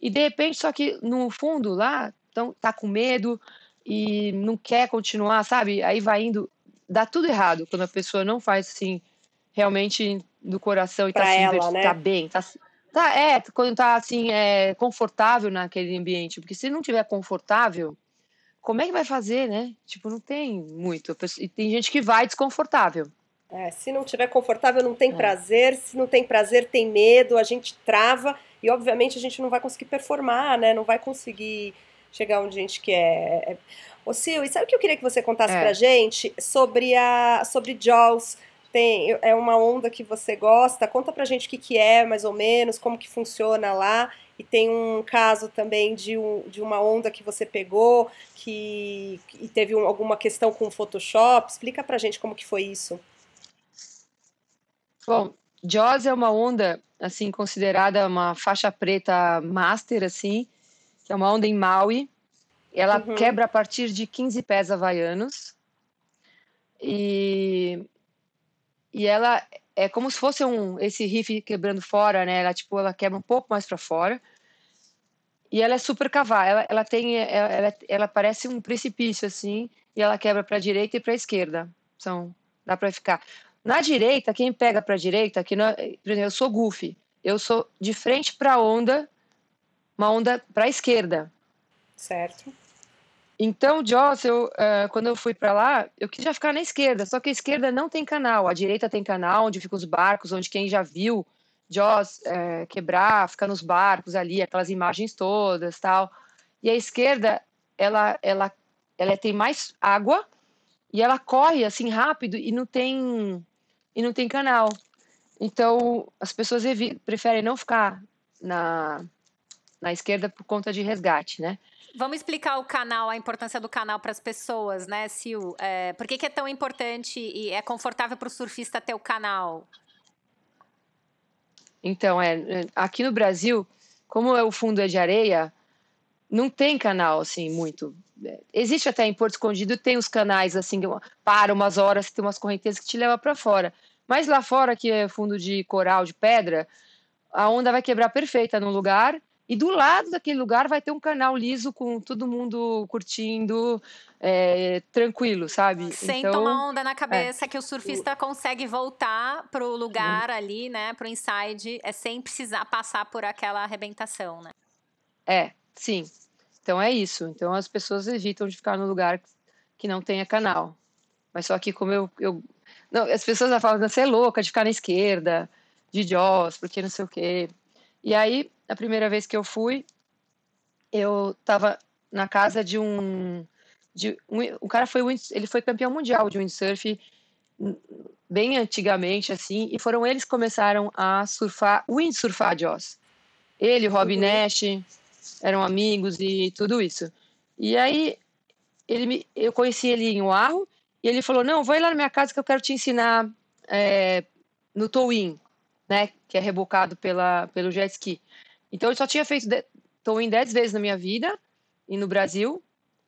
e de repente só que no fundo lá então tá com medo e não quer continuar, sabe? Aí vai indo, dá tudo errado quando a pessoa não faz assim realmente do coração e tá, assim, ela, né? tá bem, tá, tá é quando tá assim é confortável naquele ambiente, porque se não tiver confortável, como é que vai fazer, né? Tipo, não tem muito. E tem gente que vai desconfortável. É, se não tiver confortável, não tem é. prazer. Se não tem prazer, tem medo. A gente trava e, obviamente, a gente não vai conseguir performar, né? Não vai conseguir chegar onde a gente quer. É, ô Sil, e sabe o que eu queria que você contasse é. pra gente sobre a sobre Jaws? Tem, é uma onda que você gosta. Conta pra gente o que, que é, mais ou menos, como que funciona lá. E tem um caso também de, um, de uma onda que você pegou que e teve um, alguma questão com o Photoshop. Explica pra gente como que foi isso. Bom, Jaws é uma onda assim considerada uma faixa preta master assim, que é uma onda em Maui. Ela uhum. quebra a partir de 15 pés havaianos. E, e ela é como se fosse um esse riff quebrando fora, né? Ela tipo, ela quebra um pouco mais para fora. E ela é super cavada. Ela, ela tem ela, ela parece um precipício assim, e ela quebra para direita e para esquerda. São dá para ficar. Na direita, quem pega para direita, que não, por exemplo, eu sou goofy. Eu sou de frente para onda uma onda para esquerda. Certo. Então, Joss, eu, uh, quando eu fui para lá, eu queria ficar na esquerda, só que a esquerda não tem canal, a direita tem canal, onde ficam os barcos, onde quem já viu Joss uh, quebrar, fica nos barcos ali, aquelas imagens todas, tal. E a esquerda, ela, ela, ela tem mais água e ela corre assim rápido e não tem e não tem canal. Então, as pessoas preferem não ficar na na esquerda por conta de resgate, né? Vamos explicar o canal, a importância do canal para as pessoas, né, Sil? É, por que, que, é tão importante e é confortável para o surfista ter o canal? Então, é, aqui no Brasil, como o fundo é de areia, não tem canal assim muito. Existe até em Porto Escondido, tem os canais assim, para umas horas, tem umas correntezas que te levam para fora. Mas lá fora, que é fundo de coral, de pedra, a onda vai quebrar perfeita no lugar e do lado daquele lugar vai ter um canal liso com todo mundo curtindo, é, tranquilo, sabe? Sem então, tomar onda na cabeça, é. que o surfista consegue voltar pro lugar hum. ali, né? Pro inside, é sem precisar passar por aquela arrebentação, né? É, sim. Então é isso. Então as pessoas evitam de ficar no lugar que não tenha canal. Mas só que como eu, eu não, as pessoas falam, você é louca de ficar na esquerda, de Jaws, porque não sei o quê. E aí, a primeira vez que eu fui, eu estava na casa de um, de um, o cara foi ele foi campeão mundial de windsurf bem antigamente assim e foram eles que começaram a surfar windsurfar Jaws ele Rob uhum. Nash eram amigos e tudo isso. E aí ele me, eu conheci ele em Oahu e ele falou não vai lá na minha casa que eu quero te ensinar é, no towing né que é rebocado pela pelo jet ski então eu só tinha feito towing 10 vezes na minha vida e no Brasil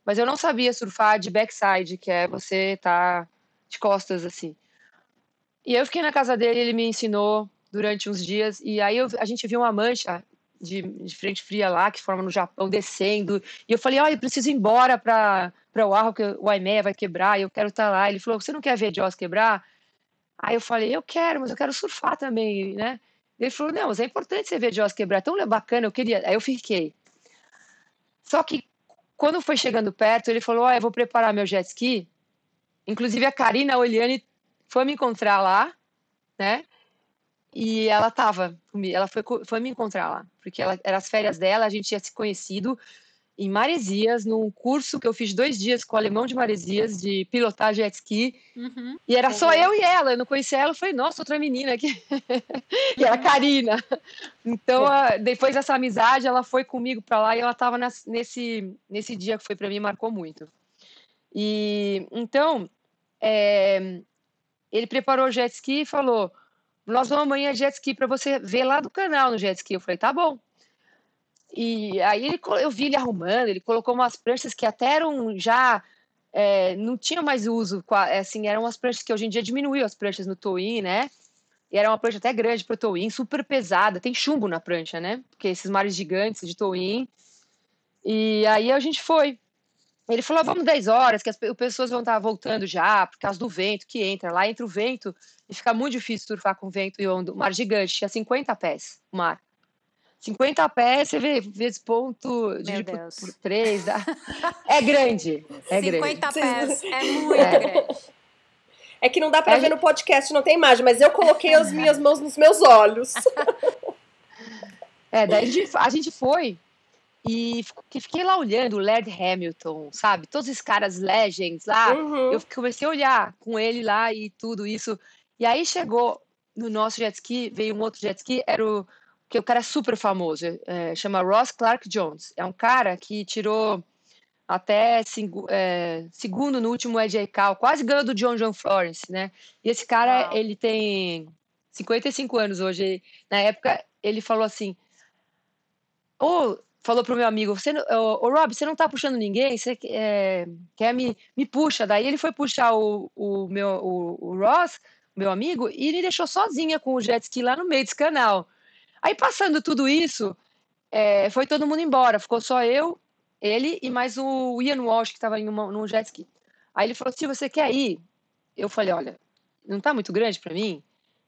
mas eu não sabia surfar de backside, que é você tá de costas assim. E eu fiquei na casa dele, ele me ensinou durante uns dias, e aí eu, a gente viu uma mancha de, de, frente fria lá, que forma no Japão, descendo, e eu falei, olha, eu preciso ir embora para o Arro, que o Aimea vai quebrar, e eu quero estar tá lá. Ele falou, você não quer ver Jaws quebrar? Aí eu falei, eu quero, mas eu quero surfar também, né? Ele falou, não, mas é importante você ver Jaws quebrar, é tão bacana, eu queria. Aí eu fiquei. Só que quando foi chegando perto, ele falou: oh, eu vou preparar meu jet ski. Inclusive, a Karina Oliane foi me encontrar lá, né? E ela tava ela foi, foi me encontrar lá, porque ela, era as férias dela, a gente tinha se conhecido em Maresias, num curso que eu fiz dois dias com o alemão de Maresias, de pilotar jet ski. Uhum. E era só eu e ela, eu não conhecia ela, eu falei, nossa, outra menina aqui. e era a Karina. Então, a, depois dessa amizade, ela foi comigo para lá e ela estava nesse, nesse dia que foi para mim, marcou muito. E então, é, ele preparou o jet ski e falou: Nós vamos amanhã jet ski para você ver lá do canal no jet ski. Eu falei: Tá bom. E aí ele, eu vi ele arrumando, ele colocou umas pranchas que até eram já é, não tinham mais uso, assim, eram umas pranchas que hoje em dia diminuiu as pranchas no towing, né? E era uma prancha até grande para o towing, super pesada, tem chumbo na prancha, né? Porque esses mares gigantes de towing. E aí a gente foi. Ele falou, vamos 10 horas, que as pessoas vão estar voltando já, por causa do vento que entra. Lá entra o vento e fica muito difícil surfar com vento e onda. O mar gigante, tinha 50 pés o mar. 50 pés, você vê, vezes ponto de por, por 3. Dá... É grande. É 50 grande. pés, é muito é. grande. É que não dá para é ver no podcast, não tem imagem, mas eu coloquei as minhas mãos nos meus olhos. É, daí a gente, a gente foi e fiquei lá olhando o Laird Hamilton, sabe? Todos esses caras legends lá. Uhum. Eu comecei a olhar com ele lá e tudo isso. E aí chegou no nosso jet ski, veio um outro jet ski, era o que o cara é super famoso, é, chama Ross Clark Jones. É um cara que tirou até é, segundo no último EJ Cal, quase ganhou do John John Florence, né? E esse cara, wow. ele tem 55 anos hoje. Na época, ele falou assim: Ô, oh, falou pro meu amigo, você, ô, oh, Rob, você não tá puxando ninguém? Você é, quer me, me puxa? Daí ele foi puxar o, o meu o, o Ross, meu amigo, e ele deixou sozinha com o jet ski lá no meio desse canal. Aí, passando tudo isso, é, foi todo mundo embora. Ficou só eu, ele e mais o Ian Walsh, que estava num jet ski. Aí ele falou: se você quer ir, eu falei: olha, não tá muito grande para mim?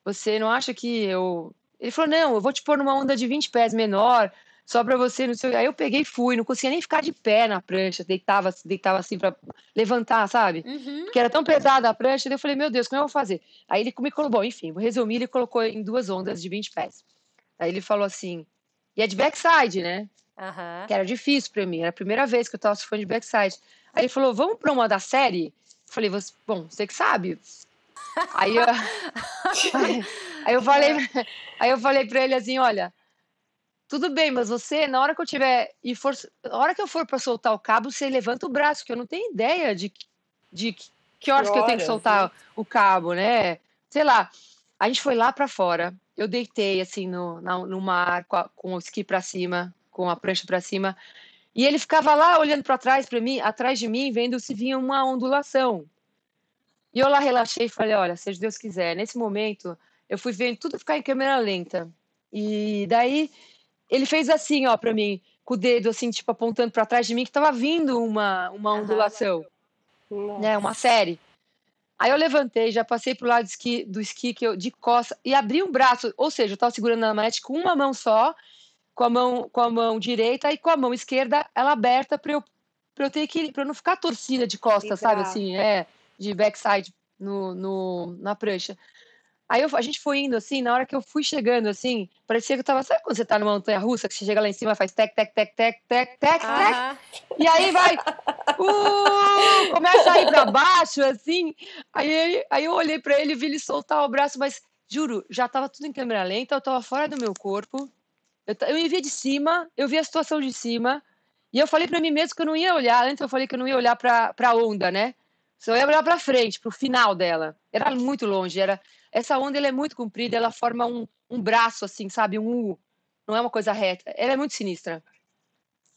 Você não acha que eu. Ele falou: não, eu vou te pôr numa onda de 20 pés menor, só para você, não sei. Aí eu peguei e fui, não conseguia nem ficar de pé na prancha, deitava, deitava assim para levantar, sabe? Uhum. Porque era tão pesada a prancha, daí eu falei: meu Deus, como eu vou fazer? Aí ele me colocou, bom, enfim, vou resumir, ele colocou em duas ondas de 20 pés. Aí ele falou assim, e é de backside, né? Uhum. Que era difícil para mim, era a primeira vez que eu tava surfando de backside. Aí ele falou, vamos para uma da série? Eu falei, bom, você que sabe. aí, eu, aí, aí, eu falei, aí eu falei para ele assim, olha, tudo bem, mas você, na hora que eu tiver e for, na hora que eu for para soltar o cabo, você levanta o braço, que eu não tenho ideia de, de que horas que, que eu tenho que soltar né? o cabo, né? Sei lá. A gente foi lá para fora eu deitei assim no, no mar com, a, com o esqui para cima, com a prancha para cima, e ele ficava lá olhando para trás para mim, atrás de mim, vendo se vinha uma ondulação. E eu lá relaxei e falei, olha, seja Deus quiser. Nesse momento, eu fui vendo tudo ficar em câmera lenta. E daí ele fez assim, ó, para mim, com o dedo assim, tipo apontando para trás de mim que estava vindo uma uma ondulação. Né, uma série. Aí eu levantei, já passei pro lado do esqui, do esqui que eu, de costa e abri um braço, ou seja, eu estava segurando a manete com uma mão só, com a mão, com a mão direita e com a mão esquerda ela aberta para eu pra eu ter que. eu não ficar torcida de costas, sabe? Assim, é, de backside no, no, na prancha. Aí eu, a gente foi indo assim, na hora que eu fui chegando assim, parecia que eu tava. Sabe quando você tá numa montanha russa, que você chega lá em cima faz tec, tec, tec, tec, tec, tec, tec. E aí vai. Uh, começa a ir pra baixo, assim. Aí, aí eu olhei pra ele e vi ele soltar o braço, mas juro, já tava tudo em câmera lenta, eu tava fora do meu corpo. Eu, eu me via de cima, eu vi a situação de cima. E eu falei para mim mesmo que eu não ia olhar. Antes eu falei que eu não ia olhar pra, pra onda, né? Só ia olhar pra frente, pro final dela. Era muito longe, era essa onda ela é muito comprida, ela forma um, um braço, assim, sabe? Um U. Não é uma coisa reta. Ela é muito sinistra.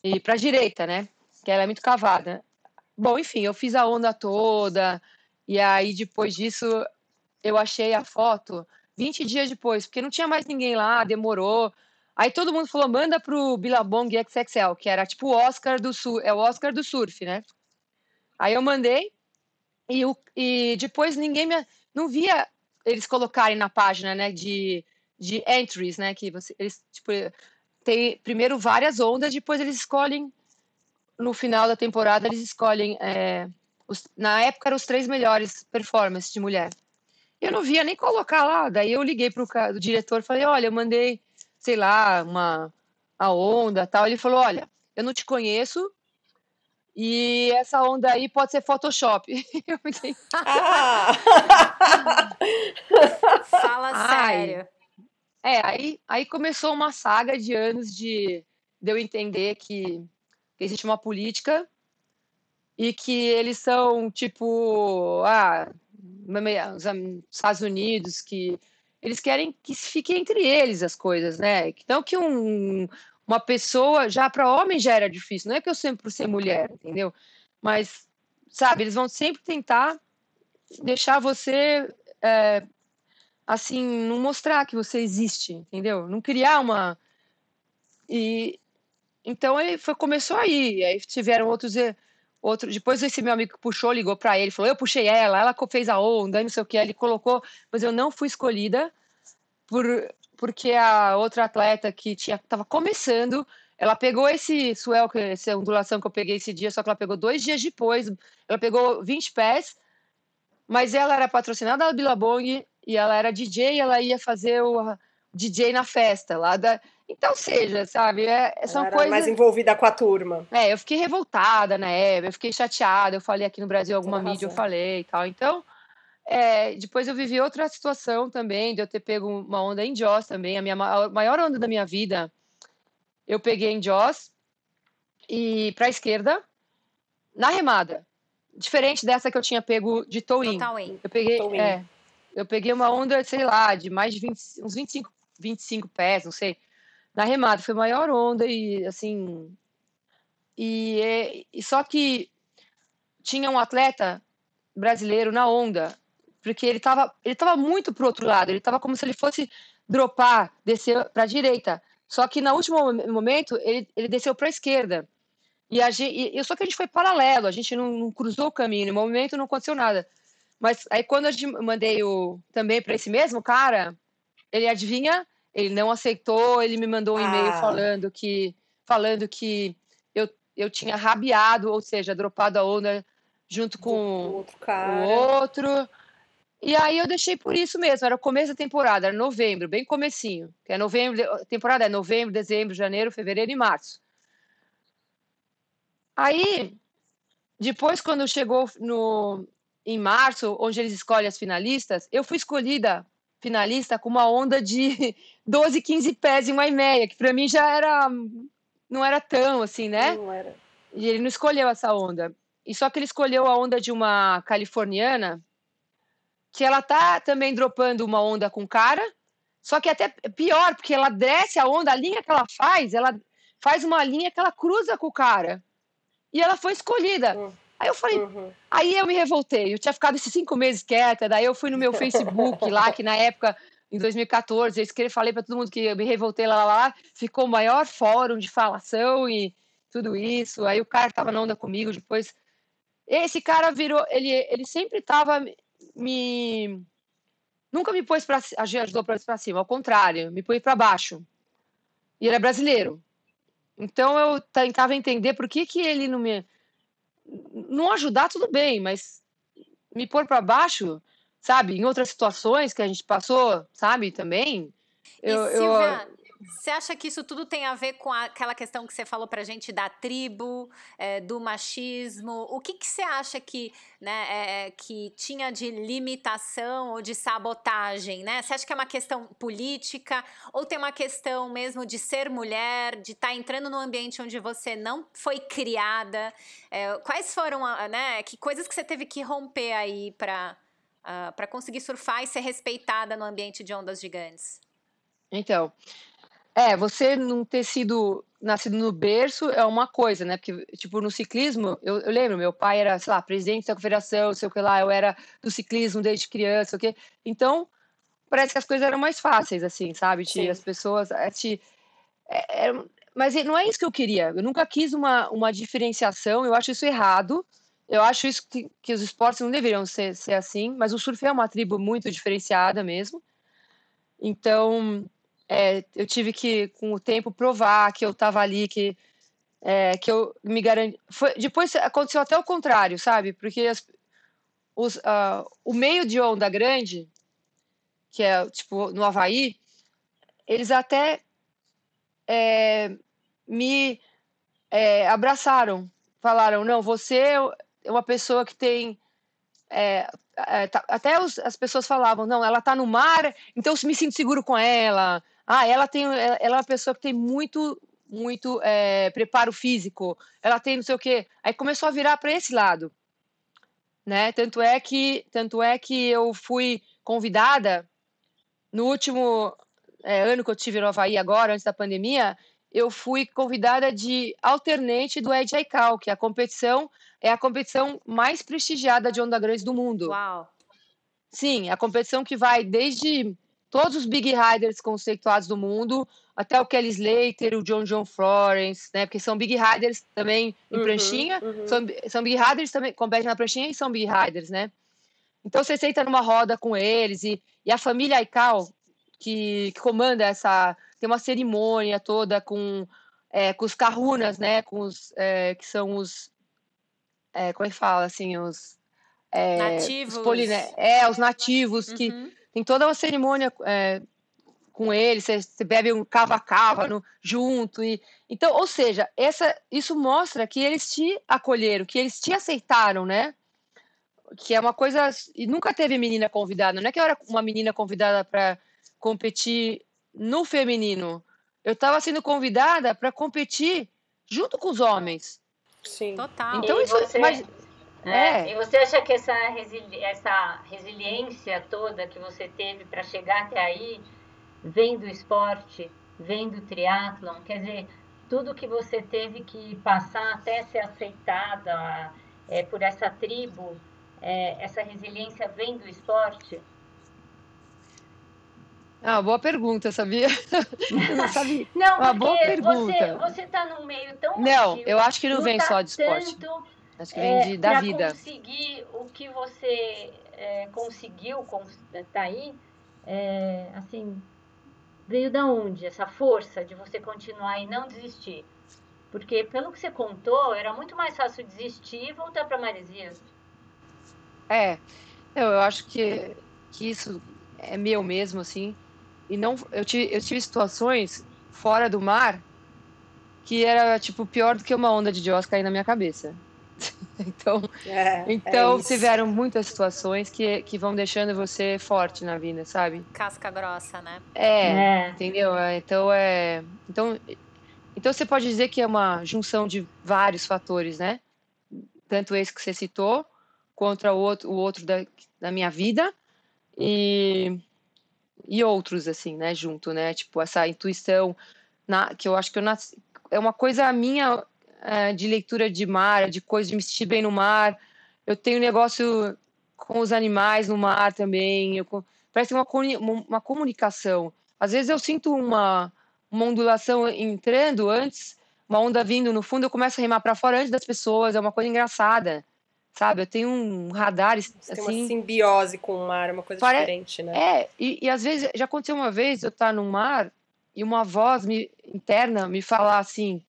E para direita, né? Que ela é muito cavada. Bom, enfim, eu fiz a onda toda. E aí, depois disso, eu achei a foto 20 dias depois, porque não tinha mais ninguém lá, demorou. Aí todo mundo falou: manda pro Billabong XXL, que era tipo o Oscar do Sul, é o Oscar do surf, né? Aí eu mandei e, e depois ninguém me. Não via eles colocarem na página, né, de, de entries, né, que você, eles, tipo, tem primeiro várias ondas, depois eles escolhem, no final da temporada, eles escolhem, é, os, na época eram os três melhores performances de mulher. Eu não via nem colocar lá, daí eu liguei pro o diretor, falei, olha, eu mandei, sei lá, uma a onda, tal, ele falou, olha, eu não te conheço, e essa onda aí pode ser Photoshop. Eu fiquei... ah! Fala Ai. sério. É, aí, aí começou uma saga de anos de, de eu entender que, que existe uma política e que eles são tipo ah, os Estados Unidos que eles querem que fiquem entre eles as coisas, né? Então que um, uma pessoa, já para homem já era difícil, não é que eu sempre por ser mulher, entendeu? Mas, sabe, eles vão sempre tentar deixar você, é, assim, não mostrar que você existe, entendeu? Não criar uma. E então aí foi, começou aí, aí tiveram outros. Outro, depois esse meu amigo puxou, ligou para ele, falou: Eu puxei ela, ela fez a onda, não sei o que, ele colocou, mas eu não fui escolhida por, porque a outra atleta que tinha estava começando, ela pegou esse swell, essa ondulação que eu peguei esse dia, só que ela pegou dois dias depois, ela pegou 20 pés, mas ela era patrocinada da Billabong e ela era DJ, ela ia fazer o DJ na festa lá da então, seja, sabe, é, são era coisas... mais envolvida com a turma. É, eu fiquei revoltada na época, eu fiquei chateada, eu falei aqui no Brasil alguma mídia, eu falei e tal. Então, é, depois eu vivi outra situação também, de eu ter pego uma onda em Joss também. A minha a maior onda da minha vida, eu peguei em Joss e para a esquerda, na remada. Diferente dessa que eu tinha pego de Towin. Eu peguei, é, eu peguei uma onda, sei lá, de mais de 20, uns 25, 25 pés, não sei. Na remada, foi a maior onda e assim. E, e só que tinha um atleta brasileiro na onda porque ele estava ele tava muito pro outro lado, ele estava como se ele fosse dropar, descer para a direita. Só que no último momento ele, ele desceu para a esquerda. E, a gente, e só que a gente foi paralelo, a gente não, não, cruzou o caminho, no momento não aconteceu nada. Mas aí quando gente mandei o também para esse mesmo cara, ele adivinha, ele não aceitou, ele me mandou um ah. e-mail falando que falando que eu, eu tinha rabiado, ou seja, dropado a onda junto com o outro, o outro e aí eu deixei por isso mesmo, era o começo da temporada, era novembro, bem comecinho. Que é novembro, temporada é novembro, dezembro, janeiro, fevereiro e março. Aí, depois quando chegou no em março, onde eles escolhem as finalistas, eu fui escolhida finalista com uma onda de 12, 15 pés em uma e meia, que para mim já era não era tão assim, né? Não era. E ele não escolheu essa onda. E só que ele escolheu a onda de uma californiana que ela tá também dropando uma onda com cara, só que até pior, porque ela desce a onda, a linha que ela faz, ela faz uma linha que ela cruza com o cara. E ela foi escolhida. Uhum. Aí eu falei, uhum. aí eu me revoltei. Eu tinha ficado esses cinco meses quieta, daí eu fui no meu Facebook lá, que na época, em 2014, eu escrevi, falei para todo mundo que eu me revoltei lá, lá, lá, ficou o maior fórum de falação e tudo isso. Aí o cara tava na onda comigo depois. Esse cara virou, ele, ele sempre tava me nunca me pôs para ajudou para cima, ao contrário, me pôs para baixo. E ele é brasileiro. Então eu tentava entender por que, que ele não me não ajudar, tudo bem, mas me pôr para baixo, sabe? Em outras situações que a gente passou, sabe? Também. Eu, e, Silvia, eu, você acha que isso tudo tem a ver com aquela questão que você falou pra gente da tribo, é, do machismo? O que, que você acha que, né, é, que tinha de limitação ou de sabotagem, né? Você acha que é uma questão política ou tem uma questão mesmo de ser mulher, de estar tá entrando num ambiente onde você não foi criada? É, quais foram, né, que coisas que você teve que romper aí para uh, ah, para conseguir surfar e ser respeitada no ambiente de ondas gigantes? Então, é, você não ter sido nascido no berço é uma coisa, né? Porque, tipo, no ciclismo, eu, eu lembro, meu pai era, sei lá, presidente da confederação, sei o que lá, eu era do ciclismo desde criança, o que. Então, parece que as coisas eram mais fáceis, assim, sabe? Te, as pessoas. É, te, é, é, mas não é isso que eu queria. Eu nunca quis uma, uma diferenciação, eu acho isso errado. Eu acho isso que, que os esportes não deveriam ser, ser assim, mas o surf é uma tribo muito diferenciada mesmo. Então, é, eu tive que, com o tempo, provar que eu estava ali, que, é, que eu me garanti. Foi, depois aconteceu até o contrário, sabe? Porque as, os, uh, o meio de onda grande, que é tipo no Havaí, eles até é, me é, abraçaram, falaram: não, você é uma pessoa que tem. É, é, tá, até os, as pessoas falavam: não, ela está no mar, então eu me sinto seguro com ela. Ah, ela tem, ela é uma pessoa que tem muito, muito é, preparo físico. Ela tem não sei o quê. Aí começou a virar para esse lado, né? Tanto é que, tanto é que eu fui convidada no último é, ano que eu tive no Havaí agora, antes da pandemia, eu fui convidada de alternante do Ed Aikau, que é a competição é a competição mais prestigiada de onda grande do mundo. Uau! Sim, a competição que vai desde todos os big riders conceituados do mundo, até o Kelly Slater, o John John Florence, né? Porque são big riders também em uhum, pranchinha, uhum. São, são big riders também, competem na pranchinha e são big riders, né? Então você senta numa roda com eles e, e a família Aikau, que, que, comanda essa, tem uma cerimônia toda com, é, com os kahunas, né? Com os, é, que são os, é, como é que fala, assim, os... É, nativos. Os poliné é, os nativos uhum. que tem toda uma cerimônia é, com ele, você, você, bebe um cava-cava junto. E, então, ou seja, essa, isso mostra que eles te acolheram, que eles te aceitaram, né? Que é uma coisa. E nunca teve menina convidada. Não é que eu era uma menina convidada para competir no feminino. Eu estava sendo convidada para competir junto com os homens. Sim. Total. Então, e isso, você... mas, é. é. E você acha que essa, resili essa resiliência toda que você teve para chegar até aí vem do esporte, vem do triatlon? Quer dizer, tudo que você teve que passar até ser aceitada é, por essa tribo, é, essa resiliência vem do esporte? Ah, boa pergunta, sabia? não sabia. Não, uma boa pergunta. Você está num meio tão Não, eu acho que não vem só de esporte. Tanto Acho que vem é, de, da vida. conseguir o que você é, conseguiu tá aí, é, assim, veio da onde? Essa força de você continuar e não desistir? Porque, pelo que você contou, era muito mais fácil desistir e voltar para Maresia. É, eu, eu acho que, que isso é meu mesmo, assim. E não, eu tive, eu tive situações fora do mar que era, tipo, pior do que uma onda de Jaws cair na minha cabeça. então, é, então é tiveram muitas situações que, que vão deixando você forte na vida, sabe? Casca grossa, né? É, é. entendeu? É, então é, então, então você pode dizer que é uma junção de vários fatores, né? Tanto esse que você citou, contra o outro, o outro da, da minha vida e e outros assim, né? Junto, né? Tipo essa intuição na, que eu acho que eu nasci, é uma coisa minha é, de leitura de mar, de coisas de me sentir bem no mar. Eu tenho negócio com os animais no mar também. Eu, parece uma, uma comunicação. Às vezes eu sinto uma, uma ondulação entrando antes, uma onda vindo no fundo, eu começo a remar para fora antes das pessoas. É uma coisa engraçada, sabe? Eu tenho um radar assim. Tem uma assim simbiose com o mar, uma coisa pare... diferente, né? É, e, e às vezes já aconteceu uma vez eu estar no mar e uma voz me, interna me falar assim: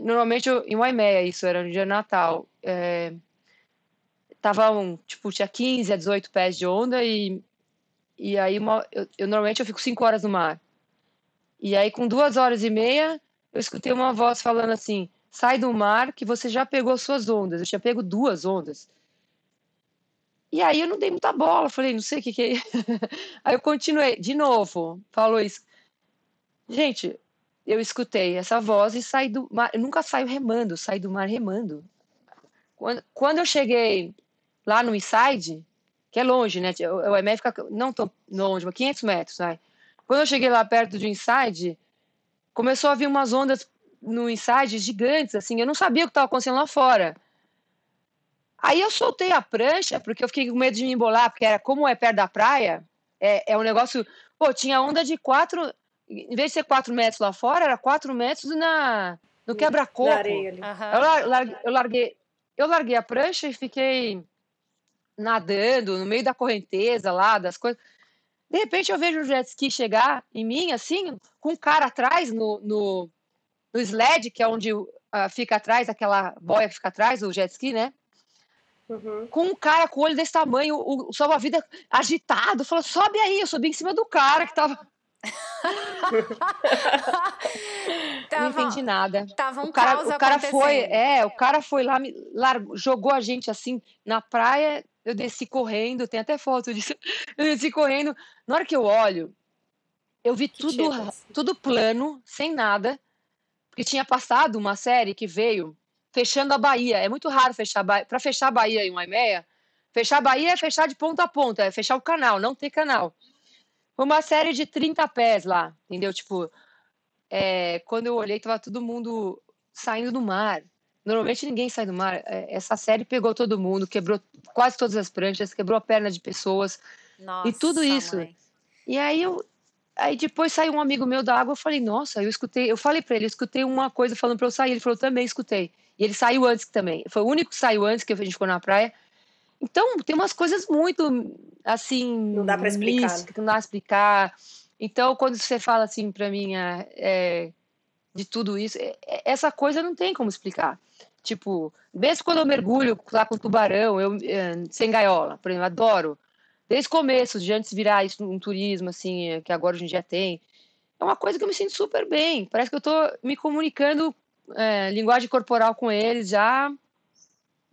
normalmente eu, em Waimea, isso era no dia Natal. É, tava um, tipo, tinha 15 a 18 pés de onda e, e aí uma, eu, eu, normalmente eu fico 5 horas no mar. E aí com duas horas e meia eu escutei uma voz falando assim: sai do mar que você já pegou suas ondas. Eu tinha pego duas ondas. E aí eu não dei muita bola, falei, não sei o que, que é. aí eu continuei, de novo, falou isso. Gente, eu escutei essa voz e saí do mar. Eu nunca saio remando, saí do mar remando. Quando, quando eu cheguei lá no Inside, que é longe, né? O EME fica não tão longe, mas 500 metros, vai. Quando eu cheguei lá perto do Inside, começou a vir umas ondas no Inside gigantes, assim. Eu não sabia o que estava acontecendo lá fora. Aí eu soltei a prancha, porque eu fiquei com medo de me embolar, porque era como é perto da praia, é, é um negócio. Pô, tinha onda de quatro. Em vez de ser quatro metros lá fora, era quatro metros na, no quebra-coco. Uhum. Eu, larguei, eu, larguei, eu larguei a prancha e fiquei nadando no meio da correnteza lá, das coisas. De repente eu vejo o jet ski chegar em mim, assim, com um cara atrás no, no, no sled, que é onde uh, fica atrás, aquela boia que fica atrás, o jet ski, né? Uhum. Com um cara com o olho desse tamanho, o, o salva-vida agitado, falou: sobe aí, eu subi em cima do cara que tava. tava, não entendi nada. Tava um o cara, o cara foi, é, o cara foi lá, me largou, jogou a gente assim na praia. Eu desci correndo, tem até foto disso. Eu desci correndo. Na hora que eu olho, eu vi que tudo, tudo plano, sem nada, porque tinha passado uma série que veio fechando a Bahia. É muito raro fechar para fechar a Bahia em uma meia. Fechar a Bahia é fechar de ponta a ponta, é fechar o canal, não ter canal. Foi uma série de 30 pés lá, entendeu? Tipo, é, quando eu olhei, tava todo mundo saindo do mar. Normalmente ninguém sai do mar. É, essa série pegou todo mundo, quebrou quase todas as pranchas, quebrou a perna de pessoas. Nossa, e tudo isso. Mãe. E aí eu, Aí depois saiu um amigo meu da água, eu falei, nossa, eu escutei, eu falei para ele, eu escutei uma coisa falando para eu sair, ele falou, também escutei. E ele saiu antes também. Foi o único que saiu antes que a gente ficou na praia. Então, tem umas coisas muito assim, não dá para explicar, mística, não dá para explicar. Então, quando você fala assim para mim é, é, de tudo isso, é, é, essa coisa não tem como explicar. Tipo, mesmo quando eu mergulho lá com tubarão, eu é, sem gaiola, por exemplo, adoro desde o começo, de antes de virar isso um turismo, assim, que agora hoje em dia tem. É uma coisa que eu me sinto super bem. Parece que eu estou me comunicando é, linguagem corporal com eles já.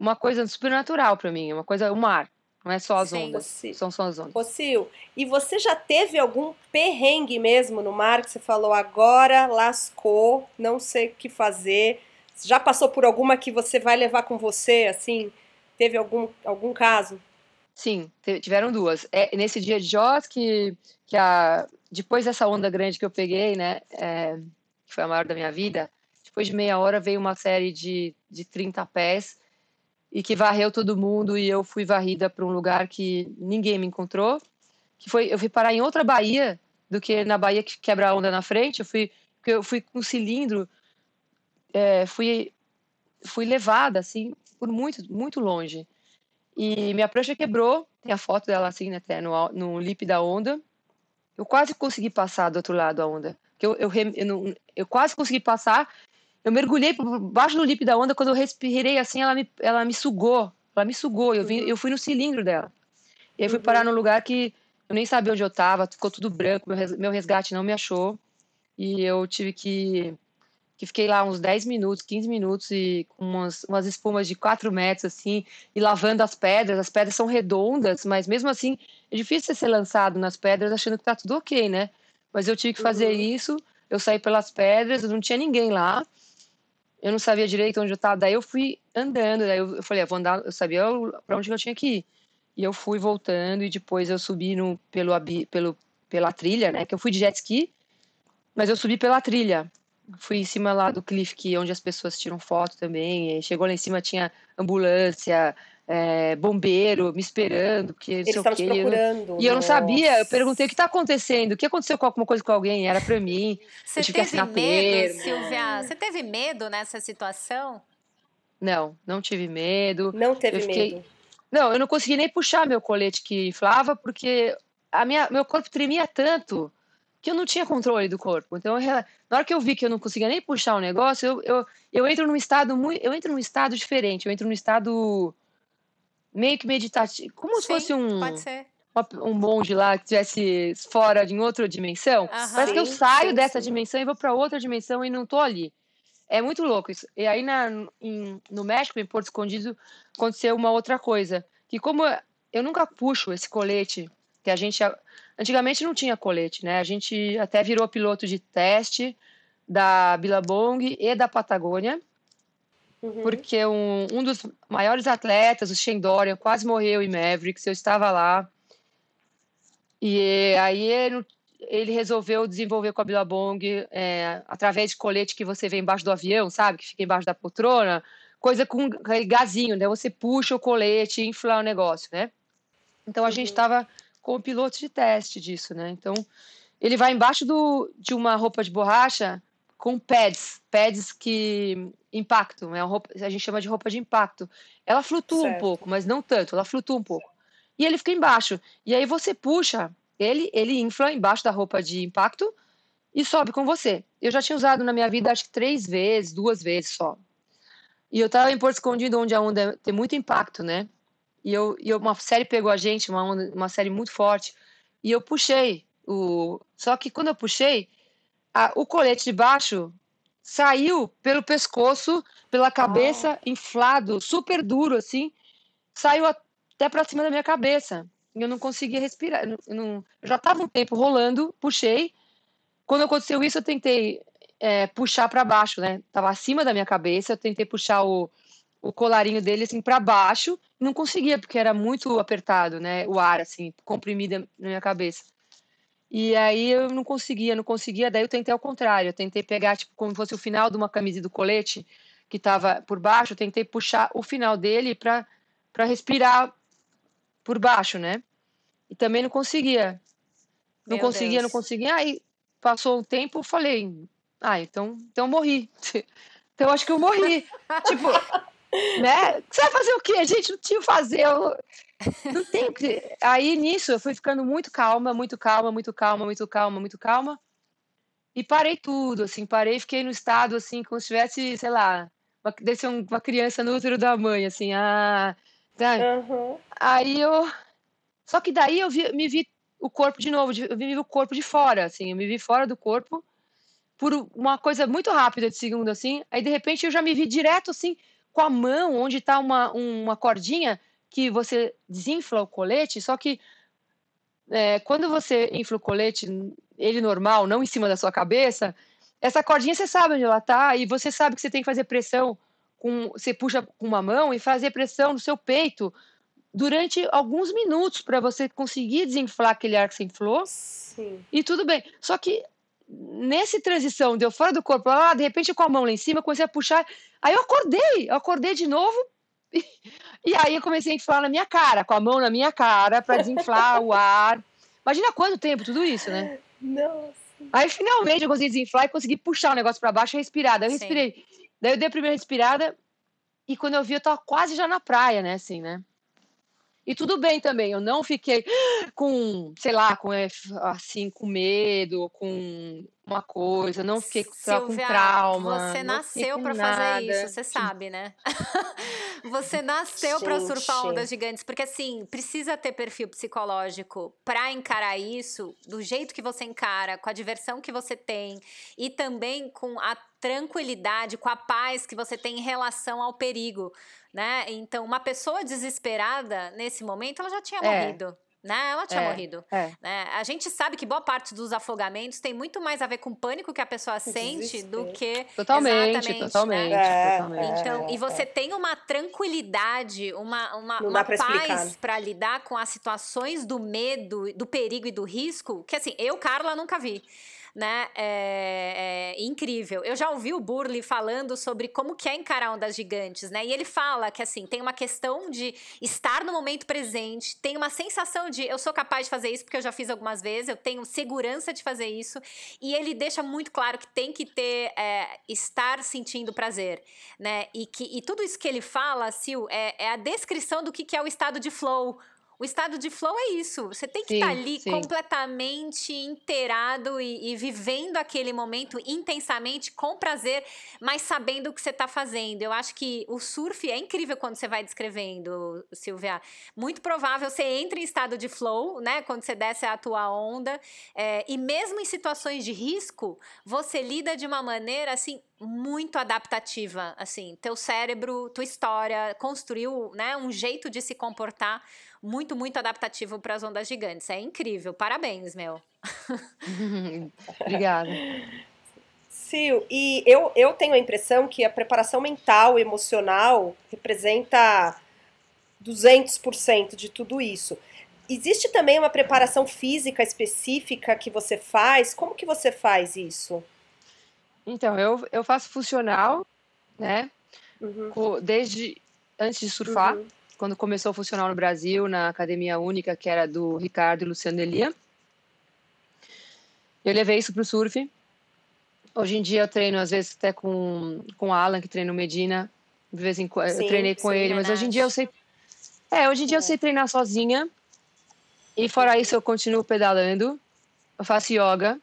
Uma coisa super natural para mim, uma coisa, o mar. Não é só as Sim, ondas, são só as ondas. Ô, e você já teve algum perrengue mesmo no mar que você falou agora lascou, não sei o que fazer? Já passou por alguma que você vai levar com você, assim? Teve algum, algum caso? Sim, tiveram duas. É, nesse dia de Jaws, que, que a, depois dessa onda grande que eu peguei, né, é, que foi a maior da minha vida, depois de meia hora veio uma série de, de 30 pés e que varreu todo mundo e eu fui varrida para um lugar que ninguém me encontrou, que foi eu fui parar em outra baía do que na baía que quebra a onda na frente, eu fui eu fui com um cilindro, é, fui fui levada assim por muito muito longe. E minha prancha quebrou, tem a foto dela assim, né, no, no lip da onda. Eu quase consegui passar do outro lado da onda. Eu, eu, eu, eu quase consegui passar. Eu mergulhei por baixo do lip da onda. Quando eu respirei assim, ela me, ela me sugou. Ela me sugou. Eu, vim, eu fui no cilindro dela. E aí fui parar uhum. num lugar que eu nem sabia onde eu estava. Ficou tudo branco. Meu resgate não me achou. E eu tive que que fiquei lá uns 10 minutos, 15 minutos e com umas, umas espumas de 4 metros, assim, e lavando as pedras. As pedras são redondas, mas mesmo assim é difícil ser lançado nas pedras achando que tá tudo ok, né? Mas eu tive que fazer uhum. isso, eu saí pelas pedras, não tinha ninguém lá, eu não sabia direito onde eu estava, daí eu fui andando, daí eu, falei, ah, vou andar, eu sabia para onde eu tinha que ir. E eu fui voltando e depois eu subi no, pelo, pelo, pela trilha, né? Que eu fui de jet ski, mas eu subi pela trilha fui em cima lá do cliff que onde as pessoas tiram foto também. chegou lá em cima tinha ambulância, é, bombeiro me esperando, porque Eles estavam te procurando. E eu não sabia, eu perguntei o que está acontecendo, o que aconteceu com alguma coisa com alguém, era para mim. Você teve medo, termo. Silvia? Você teve medo nessa situação? Não, não tive medo. Não teve fiquei... medo. Não, eu não consegui nem puxar meu colete que inflava, porque a minha, meu corpo tremia tanto que eu não tinha controle do corpo. Então, na hora que eu vi que eu não conseguia nem puxar o negócio, eu, eu, eu entro num estado muito, eu entro num estado diferente, eu entro num estado meio que meditativo, como Sim, se fosse um um monge lá que estivesse fora de outra dimensão. Uhum. Parece que eu saio sim, dessa sim. dimensão e vou para outra dimensão e não tô ali. É muito louco isso. E aí na, em, no México, em Porto Escondido, aconteceu uma outra coisa. Que como eu nunca puxo esse colete, que a gente Antigamente não tinha colete, né? A gente até virou piloto de teste da Billabong e da Patagônia, uhum. porque um, um dos maiores atletas, o Shendorian, quase morreu em Mavericks, eu estava lá. E aí ele, ele resolveu desenvolver com a Billabong é, através de colete que você vê embaixo do avião, sabe? Que fica embaixo da poltrona, coisa com gazinho, né? Você puxa o colete e infla o negócio, né? Então a uhum. gente estava com o piloto de teste disso, né? Então, ele vai embaixo do, de uma roupa de borracha com pads, pads que impactam, é roupa, a gente chama de roupa de impacto. Ela flutua certo. um pouco, mas não tanto, ela flutua um pouco. E ele fica embaixo. E aí você puxa, ele, ele infla embaixo da roupa de impacto e sobe com você. Eu já tinha usado na minha vida acho que três vezes, duas vezes só. E eu tava em Porto Escondido, onde a onda tem muito impacto, né? E, eu, e uma série pegou a gente, uma, uma série muito forte, e eu puxei. o Só que quando eu puxei, a, o colete de baixo saiu pelo pescoço, pela cabeça, oh. inflado, super duro, assim, saiu até para cima da minha cabeça. E eu não conseguia respirar. Eu, não, eu já estava um tempo rolando, puxei. Quando aconteceu isso, eu tentei é, puxar para baixo, né? Tava acima da minha cabeça, eu tentei puxar o, o colarinho dele assim para baixo, não conseguia porque era muito apertado, né, o ar assim, comprimido na minha cabeça. E aí eu não conseguia, não conseguia, daí eu tentei ao contrário, eu tentei pegar tipo como fosse o final de uma camisa do colete que estava por baixo, eu tentei puxar o final dele para respirar por baixo, né? E também não conseguia. Não Meu conseguia, Deus. não conseguia. Aí passou um tempo, eu falei: "Ah, então, então eu morri". Então eu acho que eu morri. tipo, né? Você vai fazer o quê? A gente não tinha o fazer. Eu... Não tem que. Aí nisso eu fui ficando muito calma, muito calma, muito calma, muito calma, muito calma. E parei tudo, assim, parei, fiquei no estado assim, como se tivesse, sei lá, uma, desse uma criança no útero da mãe, assim, ah. Tá. Uhum. Aí eu. Só que daí eu vi, me vi o corpo de novo, eu me vi o corpo de fora, assim, eu me vi fora do corpo por uma coisa muito rápida de segundo, assim. Aí de repente eu já me vi direto, assim, com a mão, onde está uma, uma cordinha que você desinfla o colete, só que é, quando você infla o colete, ele normal, não em cima da sua cabeça, essa cordinha você sabe onde ela está e você sabe que você tem que fazer pressão com, você puxa com uma mão e fazer pressão no seu peito durante alguns minutos para você conseguir desinflar aquele ar que você inflou. Sim. E tudo bem. Só que nesse transição, deu fora do corpo, lá, de repente com a mão lá em cima, comecei a puxar. Aí eu acordei, eu acordei de novo. Aí eu comecei a inflar na minha cara, com a mão na minha cara, para desinflar o ar. Imagina quanto tempo tudo isso, né? Nossa. Aí finalmente eu consegui desinflar e consegui puxar o negócio para baixo e respirar. Daí eu Sim. respirei. Daí eu dei a primeira respirada e quando eu vi eu tava quase já na praia, né, assim, né? E tudo bem também, eu não fiquei com, sei lá, com assim, com medo, com uma coisa, não fiquei Silvia, com trauma. Você nasceu para fazer isso, você sabe, né? você nasceu para surfar ondas gigantes, porque assim, precisa ter perfil psicológico para encarar isso do jeito que você encara, com a diversão que você tem e também com a tranquilidade, com a paz que você tem em relação ao perigo né? Então, uma pessoa desesperada nesse momento, ela já tinha é. morrido. Né? Ela tinha é, morrido. É. Né? A gente sabe que boa parte dos afogamentos tem muito mais a ver com o pânico que a pessoa sente do que. Totalmente, exatamente, totalmente. Né? totalmente. Então, e você tem uma tranquilidade, uma, uma, uma paz para lidar com as situações do medo, do perigo e do risco, que assim, eu, Carla, nunca vi né? É, é, incrível. Eu já ouvi o Burley falando sobre como que é encarar ondas gigantes, né? E ele fala que assim tem uma questão de estar no momento presente, tem uma sensação de eu sou capaz de fazer isso porque eu já fiz algumas vezes, eu tenho segurança de fazer isso, e ele deixa muito claro que tem que ter é, estar sentindo prazer, né? E que e tudo isso que ele fala, Sil, é, é a descrição do que, que é o estado de flow o estado de flow é isso. Você tem que estar tá ali sim. completamente inteirado e, e, vivendo aquele momento intensamente, com prazer, mas sabendo o que você está fazendo. Eu acho que o surf é incrível quando você vai descrevendo, Silvia. Muito provável você entra em estado de flow, né? Quando você desce a tua onda. É, e mesmo em situações de risco, você lida de uma maneira assim muito adaptativa, assim, teu cérebro, tua história construiu, né, um jeito de se comportar muito, muito adaptativo para as ondas gigantes. É incrível. Parabéns, meu. Obrigada. Sil, e eu, eu tenho a impressão que a preparação mental, emocional, representa 200% de tudo isso. Existe também uma preparação física específica que você faz? Como que você faz isso? Então, eu, eu faço funcional, né? Uhum. Desde antes de surfar, uhum. Quando começou o funcional no Brasil, na academia única, que era do Ricardo e Luciano Elia. Eu levei isso para o surf. Hoje em dia eu treino, às vezes, até com, com o Alan, que treina o Medina. De vez em quando eu treinei com sim, ele, mas hoje em dia eu sei. É, hoje em dia é. eu sei treinar sozinha. E fora isso, eu continuo pedalando. Eu faço yoga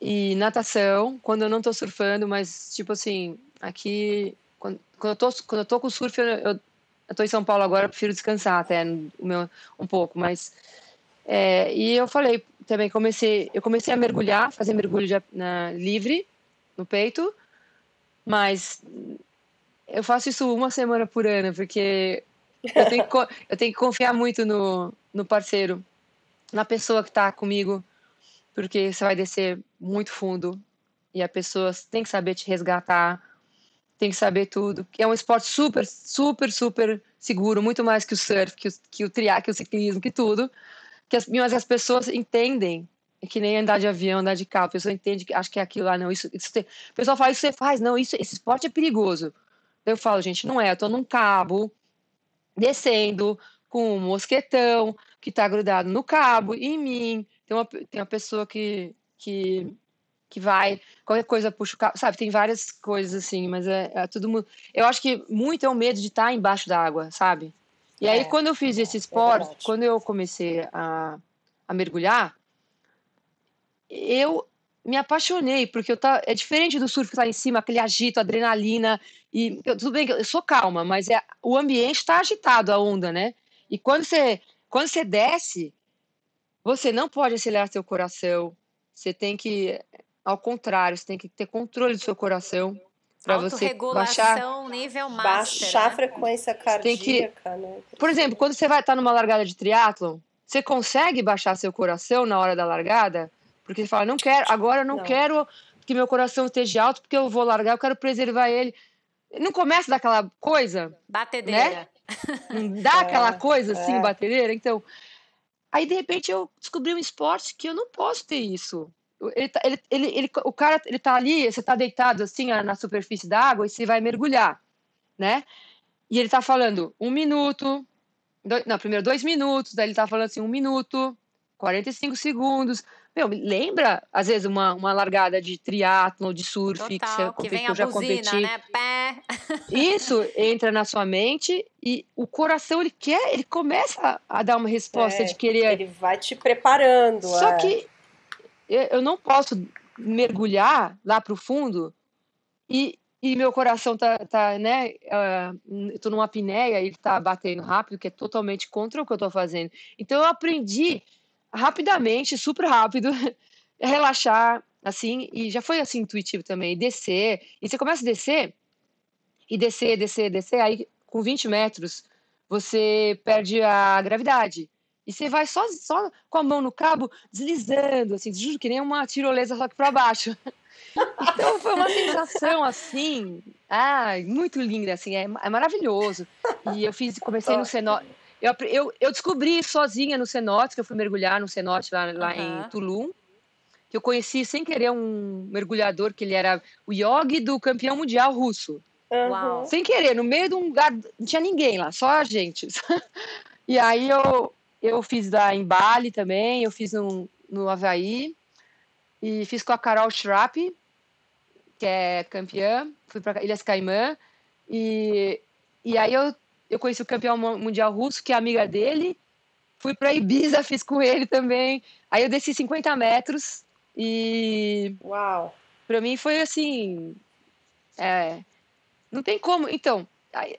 e natação, quando eu não tô surfando, mas tipo assim, aqui quando, quando eu tô quando eu tô com surf, eu, eu, eu tô em São Paulo agora, prefiro descansar até meu, um pouco, mas é, e eu falei também comecei, eu comecei a mergulhar, fazer mergulho de, na, livre no peito, mas eu faço isso uma semana por ano, porque eu tenho que, eu tenho que confiar muito no, no parceiro, na pessoa que está comigo, porque você vai descer muito fundo e a pessoa tem que saber te resgatar, tem que saber tudo. É um esporte super, super, super seguro, muito mais que o surf, que o, que o que o ciclismo, que tudo. Que as, mas as pessoas entendem, é que nem andar de avião, andar de carro, a pessoa entende que acho que é aquilo lá, não, isso, isso tem, o pessoal fala, isso você faz, não, isso, esse esporte é perigoso. Eu falo, gente, não é, eu tô num cabo, descendo, com um mosquetão que tá grudado no cabo, em mim, tem uma, tem uma pessoa que, que, que vai, qualquer coisa puxa o carro, sabe? Tem várias coisas assim, mas é, é tudo. Eu acho que muito é o medo de estar embaixo d'água, sabe? E aí, é, quando eu fiz esse é esporte, é quando eu comecei a, a mergulhar, eu me apaixonei, porque eu tá, é diferente do surf que tá em cima, aquele agito, adrenalina, e eu, tudo bem que eu sou calma, mas é, o ambiente está agitado, a onda, né? E quando você, quando você desce, você não pode acelerar seu coração. Você tem que, ao contrário, você tem que ter controle do seu coração para você baixar nível master, baixar né? a frequência cardíaca, tem que, né? Por exemplo, quando você vai estar numa largada de triatlo, você consegue baixar seu coração na hora da largada? Porque você fala, não quero, agora eu não, não. quero que meu coração esteja alto, porque eu vou largar, eu quero preservar ele. Não começa daquela coisa? Batedeira. Né? Não dá é, aquela coisa assim, é. batedeira? Então, Aí, de repente, eu descobri um esporte que eu não posso ter isso. Ele, tá, ele, ele, ele, o cara, ele tá ali, você tá deitado assim na superfície da água e você vai mergulhar, né? E ele tá falando um minuto, dois, não, primeiro dois minutos, daí ele tá falando assim, um minuto, 45 segundos. Meu, lembra, às vezes, uma, uma largada de triatlo, de surf, Total, que, você, que, vem que eu já buzina, competi. Né? Pé. Isso entra na sua mente e o coração, ele quer, ele começa a dar uma resposta é, de querer... Ele vai te preparando. Só é. que eu não posso mergulhar lá para o fundo e, e meu coração tá, tá né, uh, eu tô numa apneia e ele tá batendo rápido, que é totalmente contra o que eu tô fazendo. Então eu aprendi rapidamente, super rápido, relaxar, assim, e já foi assim intuitivo também, descer, e você começa a descer, e descer, descer, descer, aí com 20 metros você perde a gravidade. E você vai só, só com a mão no cabo, deslizando, assim, juro que nem uma tirolesa só que para baixo. Então foi uma sensação assim, ah, muito linda, assim, é, é maravilhoso. E eu fiz, comecei no cenote eu, eu, eu descobri sozinha no cenote, que eu fui mergulhar no cenote lá, lá uhum. em Tulum, que eu conheci sem querer um mergulhador, que ele era o yogi do campeão mundial russo. Uhum. Sem querer, no meio de um lugar, não tinha ninguém lá, só a gente. e aí eu, eu fiz lá em Bali também, eu fiz no, no Havaí, e fiz com a Carol Schrapp, que é campeã, fui para Ilhas Caimã, e, e aí eu eu conheci o campeão mundial russo, que é amiga dele, Fui para Ibiza, fiz com ele também. Aí eu desci 50 metros e. Uau! Para mim foi assim. É, não tem como. Então,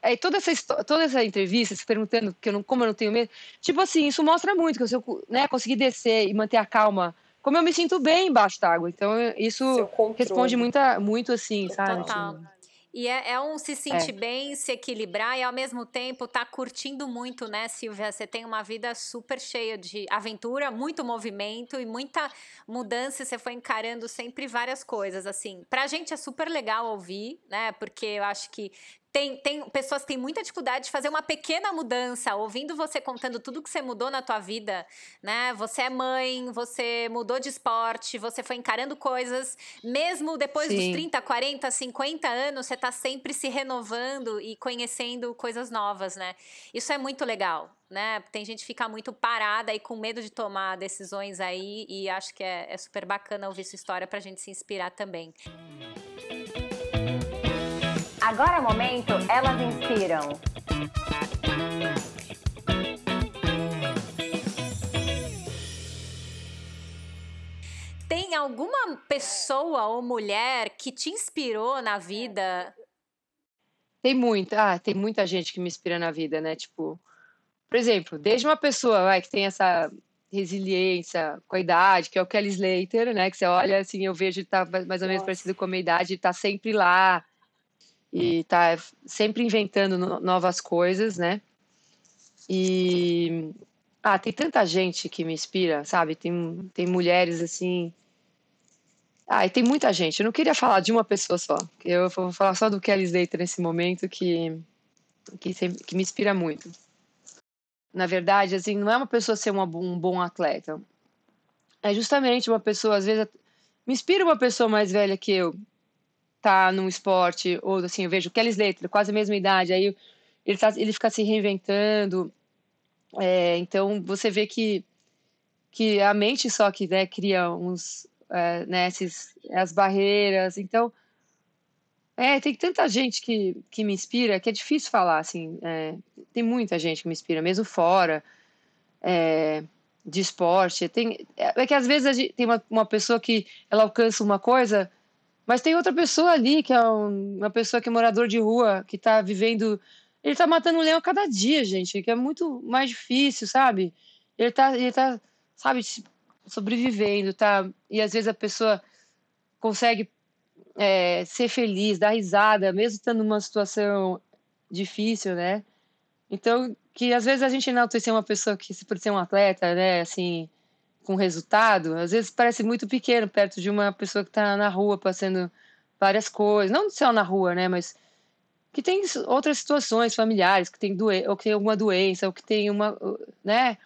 aí toda essa toda essa entrevista se perguntando que eu não, como eu não tenho medo, tipo assim, isso mostra muito que se eu né, conseguir descer e manter a calma, como eu me sinto bem embaixo d'água. Então, isso responde muita, muito assim, sabe? Total. Tipo, e é, é, um se sentir é. bem, se equilibrar e ao mesmo tempo tá curtindo muito, né, Silvia? Você tem uma vida super cheia de aventura, muito movimento e muita mudança. Você foi encarando sempre várias coisas, assim. Pra gente é super legal ouvir, né? Porque eu acho que tem, tem pessoas que têm muita dificuldade de fazer uma pequena mudança, ouvindo você contando tudo que você mudou na tua vida, né? Você é mãe, você mudou de esporte, você foi encarando coisas, mesmo depois Sim. dos 30, 40, 50 anos, você está sempre se renovando e conhecendo coisas novas, né? Isso é muito legal. Né? Tem gente que fica muito parada e com medo de tomar decisões aí, e acho que é, é super bacana ouvir sua história para a gente se inspirar também. Agora é o momento, elas inspiram. Tem alguma pessoa ou mulher que te inspirou na vida? Tem muita, ah, tem muita gente que me inspira na vida, né? Tipo, por exemplo, desde uma pessoa vai, que tem essa resiliência com a idade, que é o Kelly Slater, né? Que você olha assim, eu vejo ele tá mais ou menos Nossa. parecido com a minha idade, tá sempre lá, e tá sempre inventando novas coisas, né? E ah, tem tanta gente que me inspira, sabe? Tem, tem mulheres assim. Ah, e tem muita gente. Eu não queria falar de uma pessoa só. Eu vou falar só do Kelly Slater nesse momento que, que, sempre, que me inspira muito. Na verdade, assim, não é uma pessoa ser uma, um bom atleta. É justamente uma pessoa, às vezes, me inspira uma pessoa mais velha que eu, tá num esporte, ou assim, eu vejo Kelly Slater, quase a mesma idade, aí ele, tá, ele fica se reinventando. É, então você vê que, que a mente só que né, cria uns, é, né, esses, as barreiras. Então, é, tem tanta gente que, que me inspira que é difícil falar, assim. É, tem muita gente que me inspira, mesmo fora é, de esporte. Tem, é, é que às vezes gente, tem uma, uma pessoa que ela alcança uma coisa mas tem outra pessoa ali, que é um, uma pessoa que é morador de rua, que está vivendo. Ele está matando um leão cada dia, gente, que é muito mais difícil, sabe? Ele está, ele tá sabe, sobrevivendo, tá? E às vezes a pessoa consegue é, ser feliz, dar risada, mesmo estando numa situação difícil, né? Então, que às vezes a gente enaltecer uma pessoa que, por ser um atleta, né, assim, com resultado, às vezes parece muito pequeno perto de uma pessoa que está na rua passando várias coisas, não só na rua, né, mas que tem outras situações familiares, que tem doen ou que tem alguma doença, ou que tem uma, né?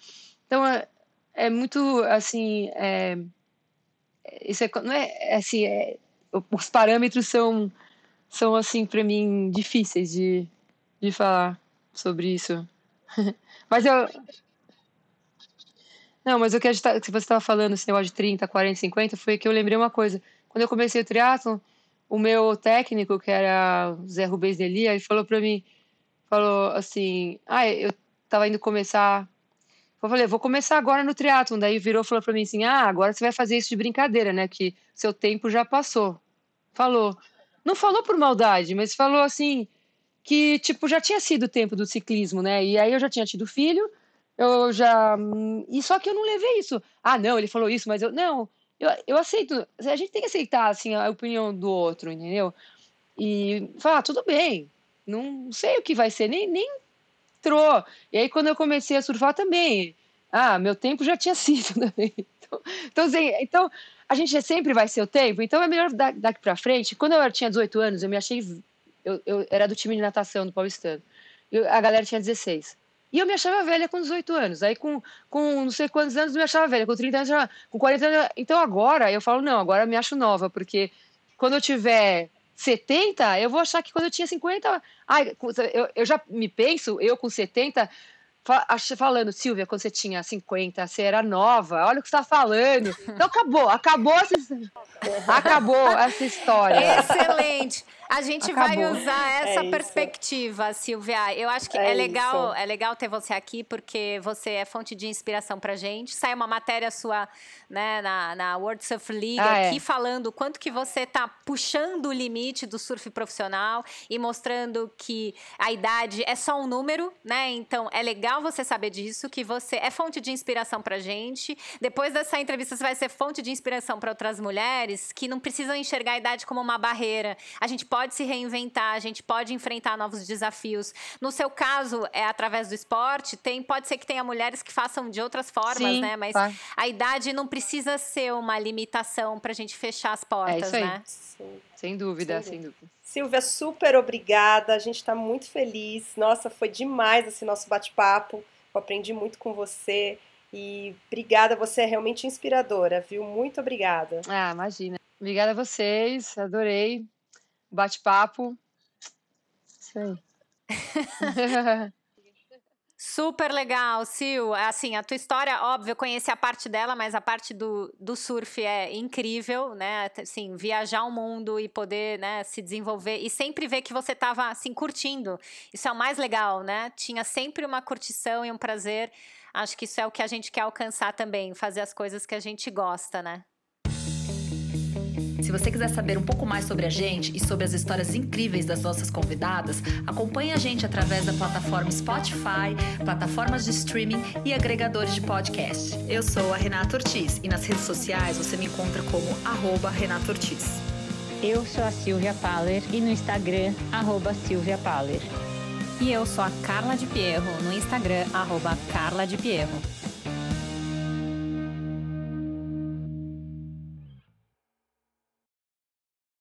Então é, é muito assim, é, isso é, não é, é assim, é, os parâmetros são são assim para mim difíceis de, de falar sobre isso. Mas eu não, mas o que, tá, que você estava falando, esse negócio de 30, 40, 50, foi que eu lembrei uma coisa. Quando eu comecei o triatlon, o meu técnico, que era o Zé Rubens Delia, ele falou para mim, falou assim, ah, eu estava indo começar... Eu falei, vou começar agora no triatlon. Daí virou e falou para mim assim, ah, agora você vai fazer isso de brincadeira, né? Que seu tempo já passou. Falou. Não falou por maldade, mas falou assim, que, tipo, já tinha sido o tempo do ciclismo, né? E aí eu já tinha tido filho eu já. E só que eu não levei isso. Ah, não, ele falou isso, mas eu. Não, eu, eu aceito. A gente tem que aceitar assim, a opinião do outro, entendeu? E falar, ah, tudo bem, não sei o que vai ser, nem, nem entrou. E aí, quando eu comecei a surfar também, ah, meu tempo já tinha sido também. Então, então, assim, então a gente sempre vai ser o tempo, então é melhor daqui para frente. Quando eu tinha 18 anos, eu me achei. Eu, eu era do time de natação do Paulistano. Eu, a galera tinha 16. E eu me achava velha com 18 anos. Aí com, com não sei quantos anos eu me achava velha. Com 30 anos, com 40 anos. Então agora eu falo, não, agora eu me acho nova, porque quando eu tiver 70, eu vou achar que quando eu tinha 50. Ai, eu, eu já me penso, eu com 70, falando, Silvia, quando você tinha 50, você era nova, olha o que você está falando. Então acabou, acabou essa, acabou essa história. Excelente. A gente Acabou. vai usar essa é perspectiva, Silvia. Eu acho que é, é legal, é legal ter você aqui porque você é fonte de inspiração pra gente. Sai uma matéria sua, né, na, na World Surf League ah, aqui é. falando o quanto que você tá puxando o limite do surf profissional e mostrando que a idade é só um número, né? Então é legal você saber disso, que você é fonte de inspiração pra gente. Depois dessa entrevista você vai ser fonte de inspiração para outras mulheres que não precisam enxergar a idade como uma barreira. A gente pode pode se reinventar, a gente pode enfrentar novos desafios. No seu caso, é através do esporte, tem, pode ser que tenha mulheres que façam de outras formas, Sim, né? Mas tá. a idade não precisa ser uma limitação para a gente fechar as portas, é né? Sim. Sem dúvida, sem dúvida. Silvia, super obrigada. A gente está muito feliz. Nossa, foi demais esse nosso bate-papo. Eu aprendi muito com você. E obrigada, você é realmente inspiradora, viu? Muito obrigada. Ah, imagina. Obrigada a vocês, adorei bate-papo. Isso aí. Super legal, Sil. Assim, a tua história, óbvio, eu conheci a parte dela, mas a parte do, do surf é incrível, né? Assim, viajar o mundo e poder né, se desenvolver e sempre ver que você estava assim, curtindo. Isso é o mais legal, né? Tinha sempre uma curtição e um prazer. Acho que isso é o que a gente quer alcançar também, fazer as coisas que a gente gosta, né? Se você quiser saber um pouco mais sobre a gente e sobre as histórias incríveis das nossas convidadas, acompanhe a gente através da plataforma Spotify, plataformas de streaming e agregadores de podcast. Eu sou a Renata Ortiz e nas redes sociais você me encontra como arroba Renata Ortiz. Eu sou a Silvia Paller e no Instagram, arroba Silvia Paller. E eu sou a Carla de Pierro, no Instagram, arroba Carla de Pierro.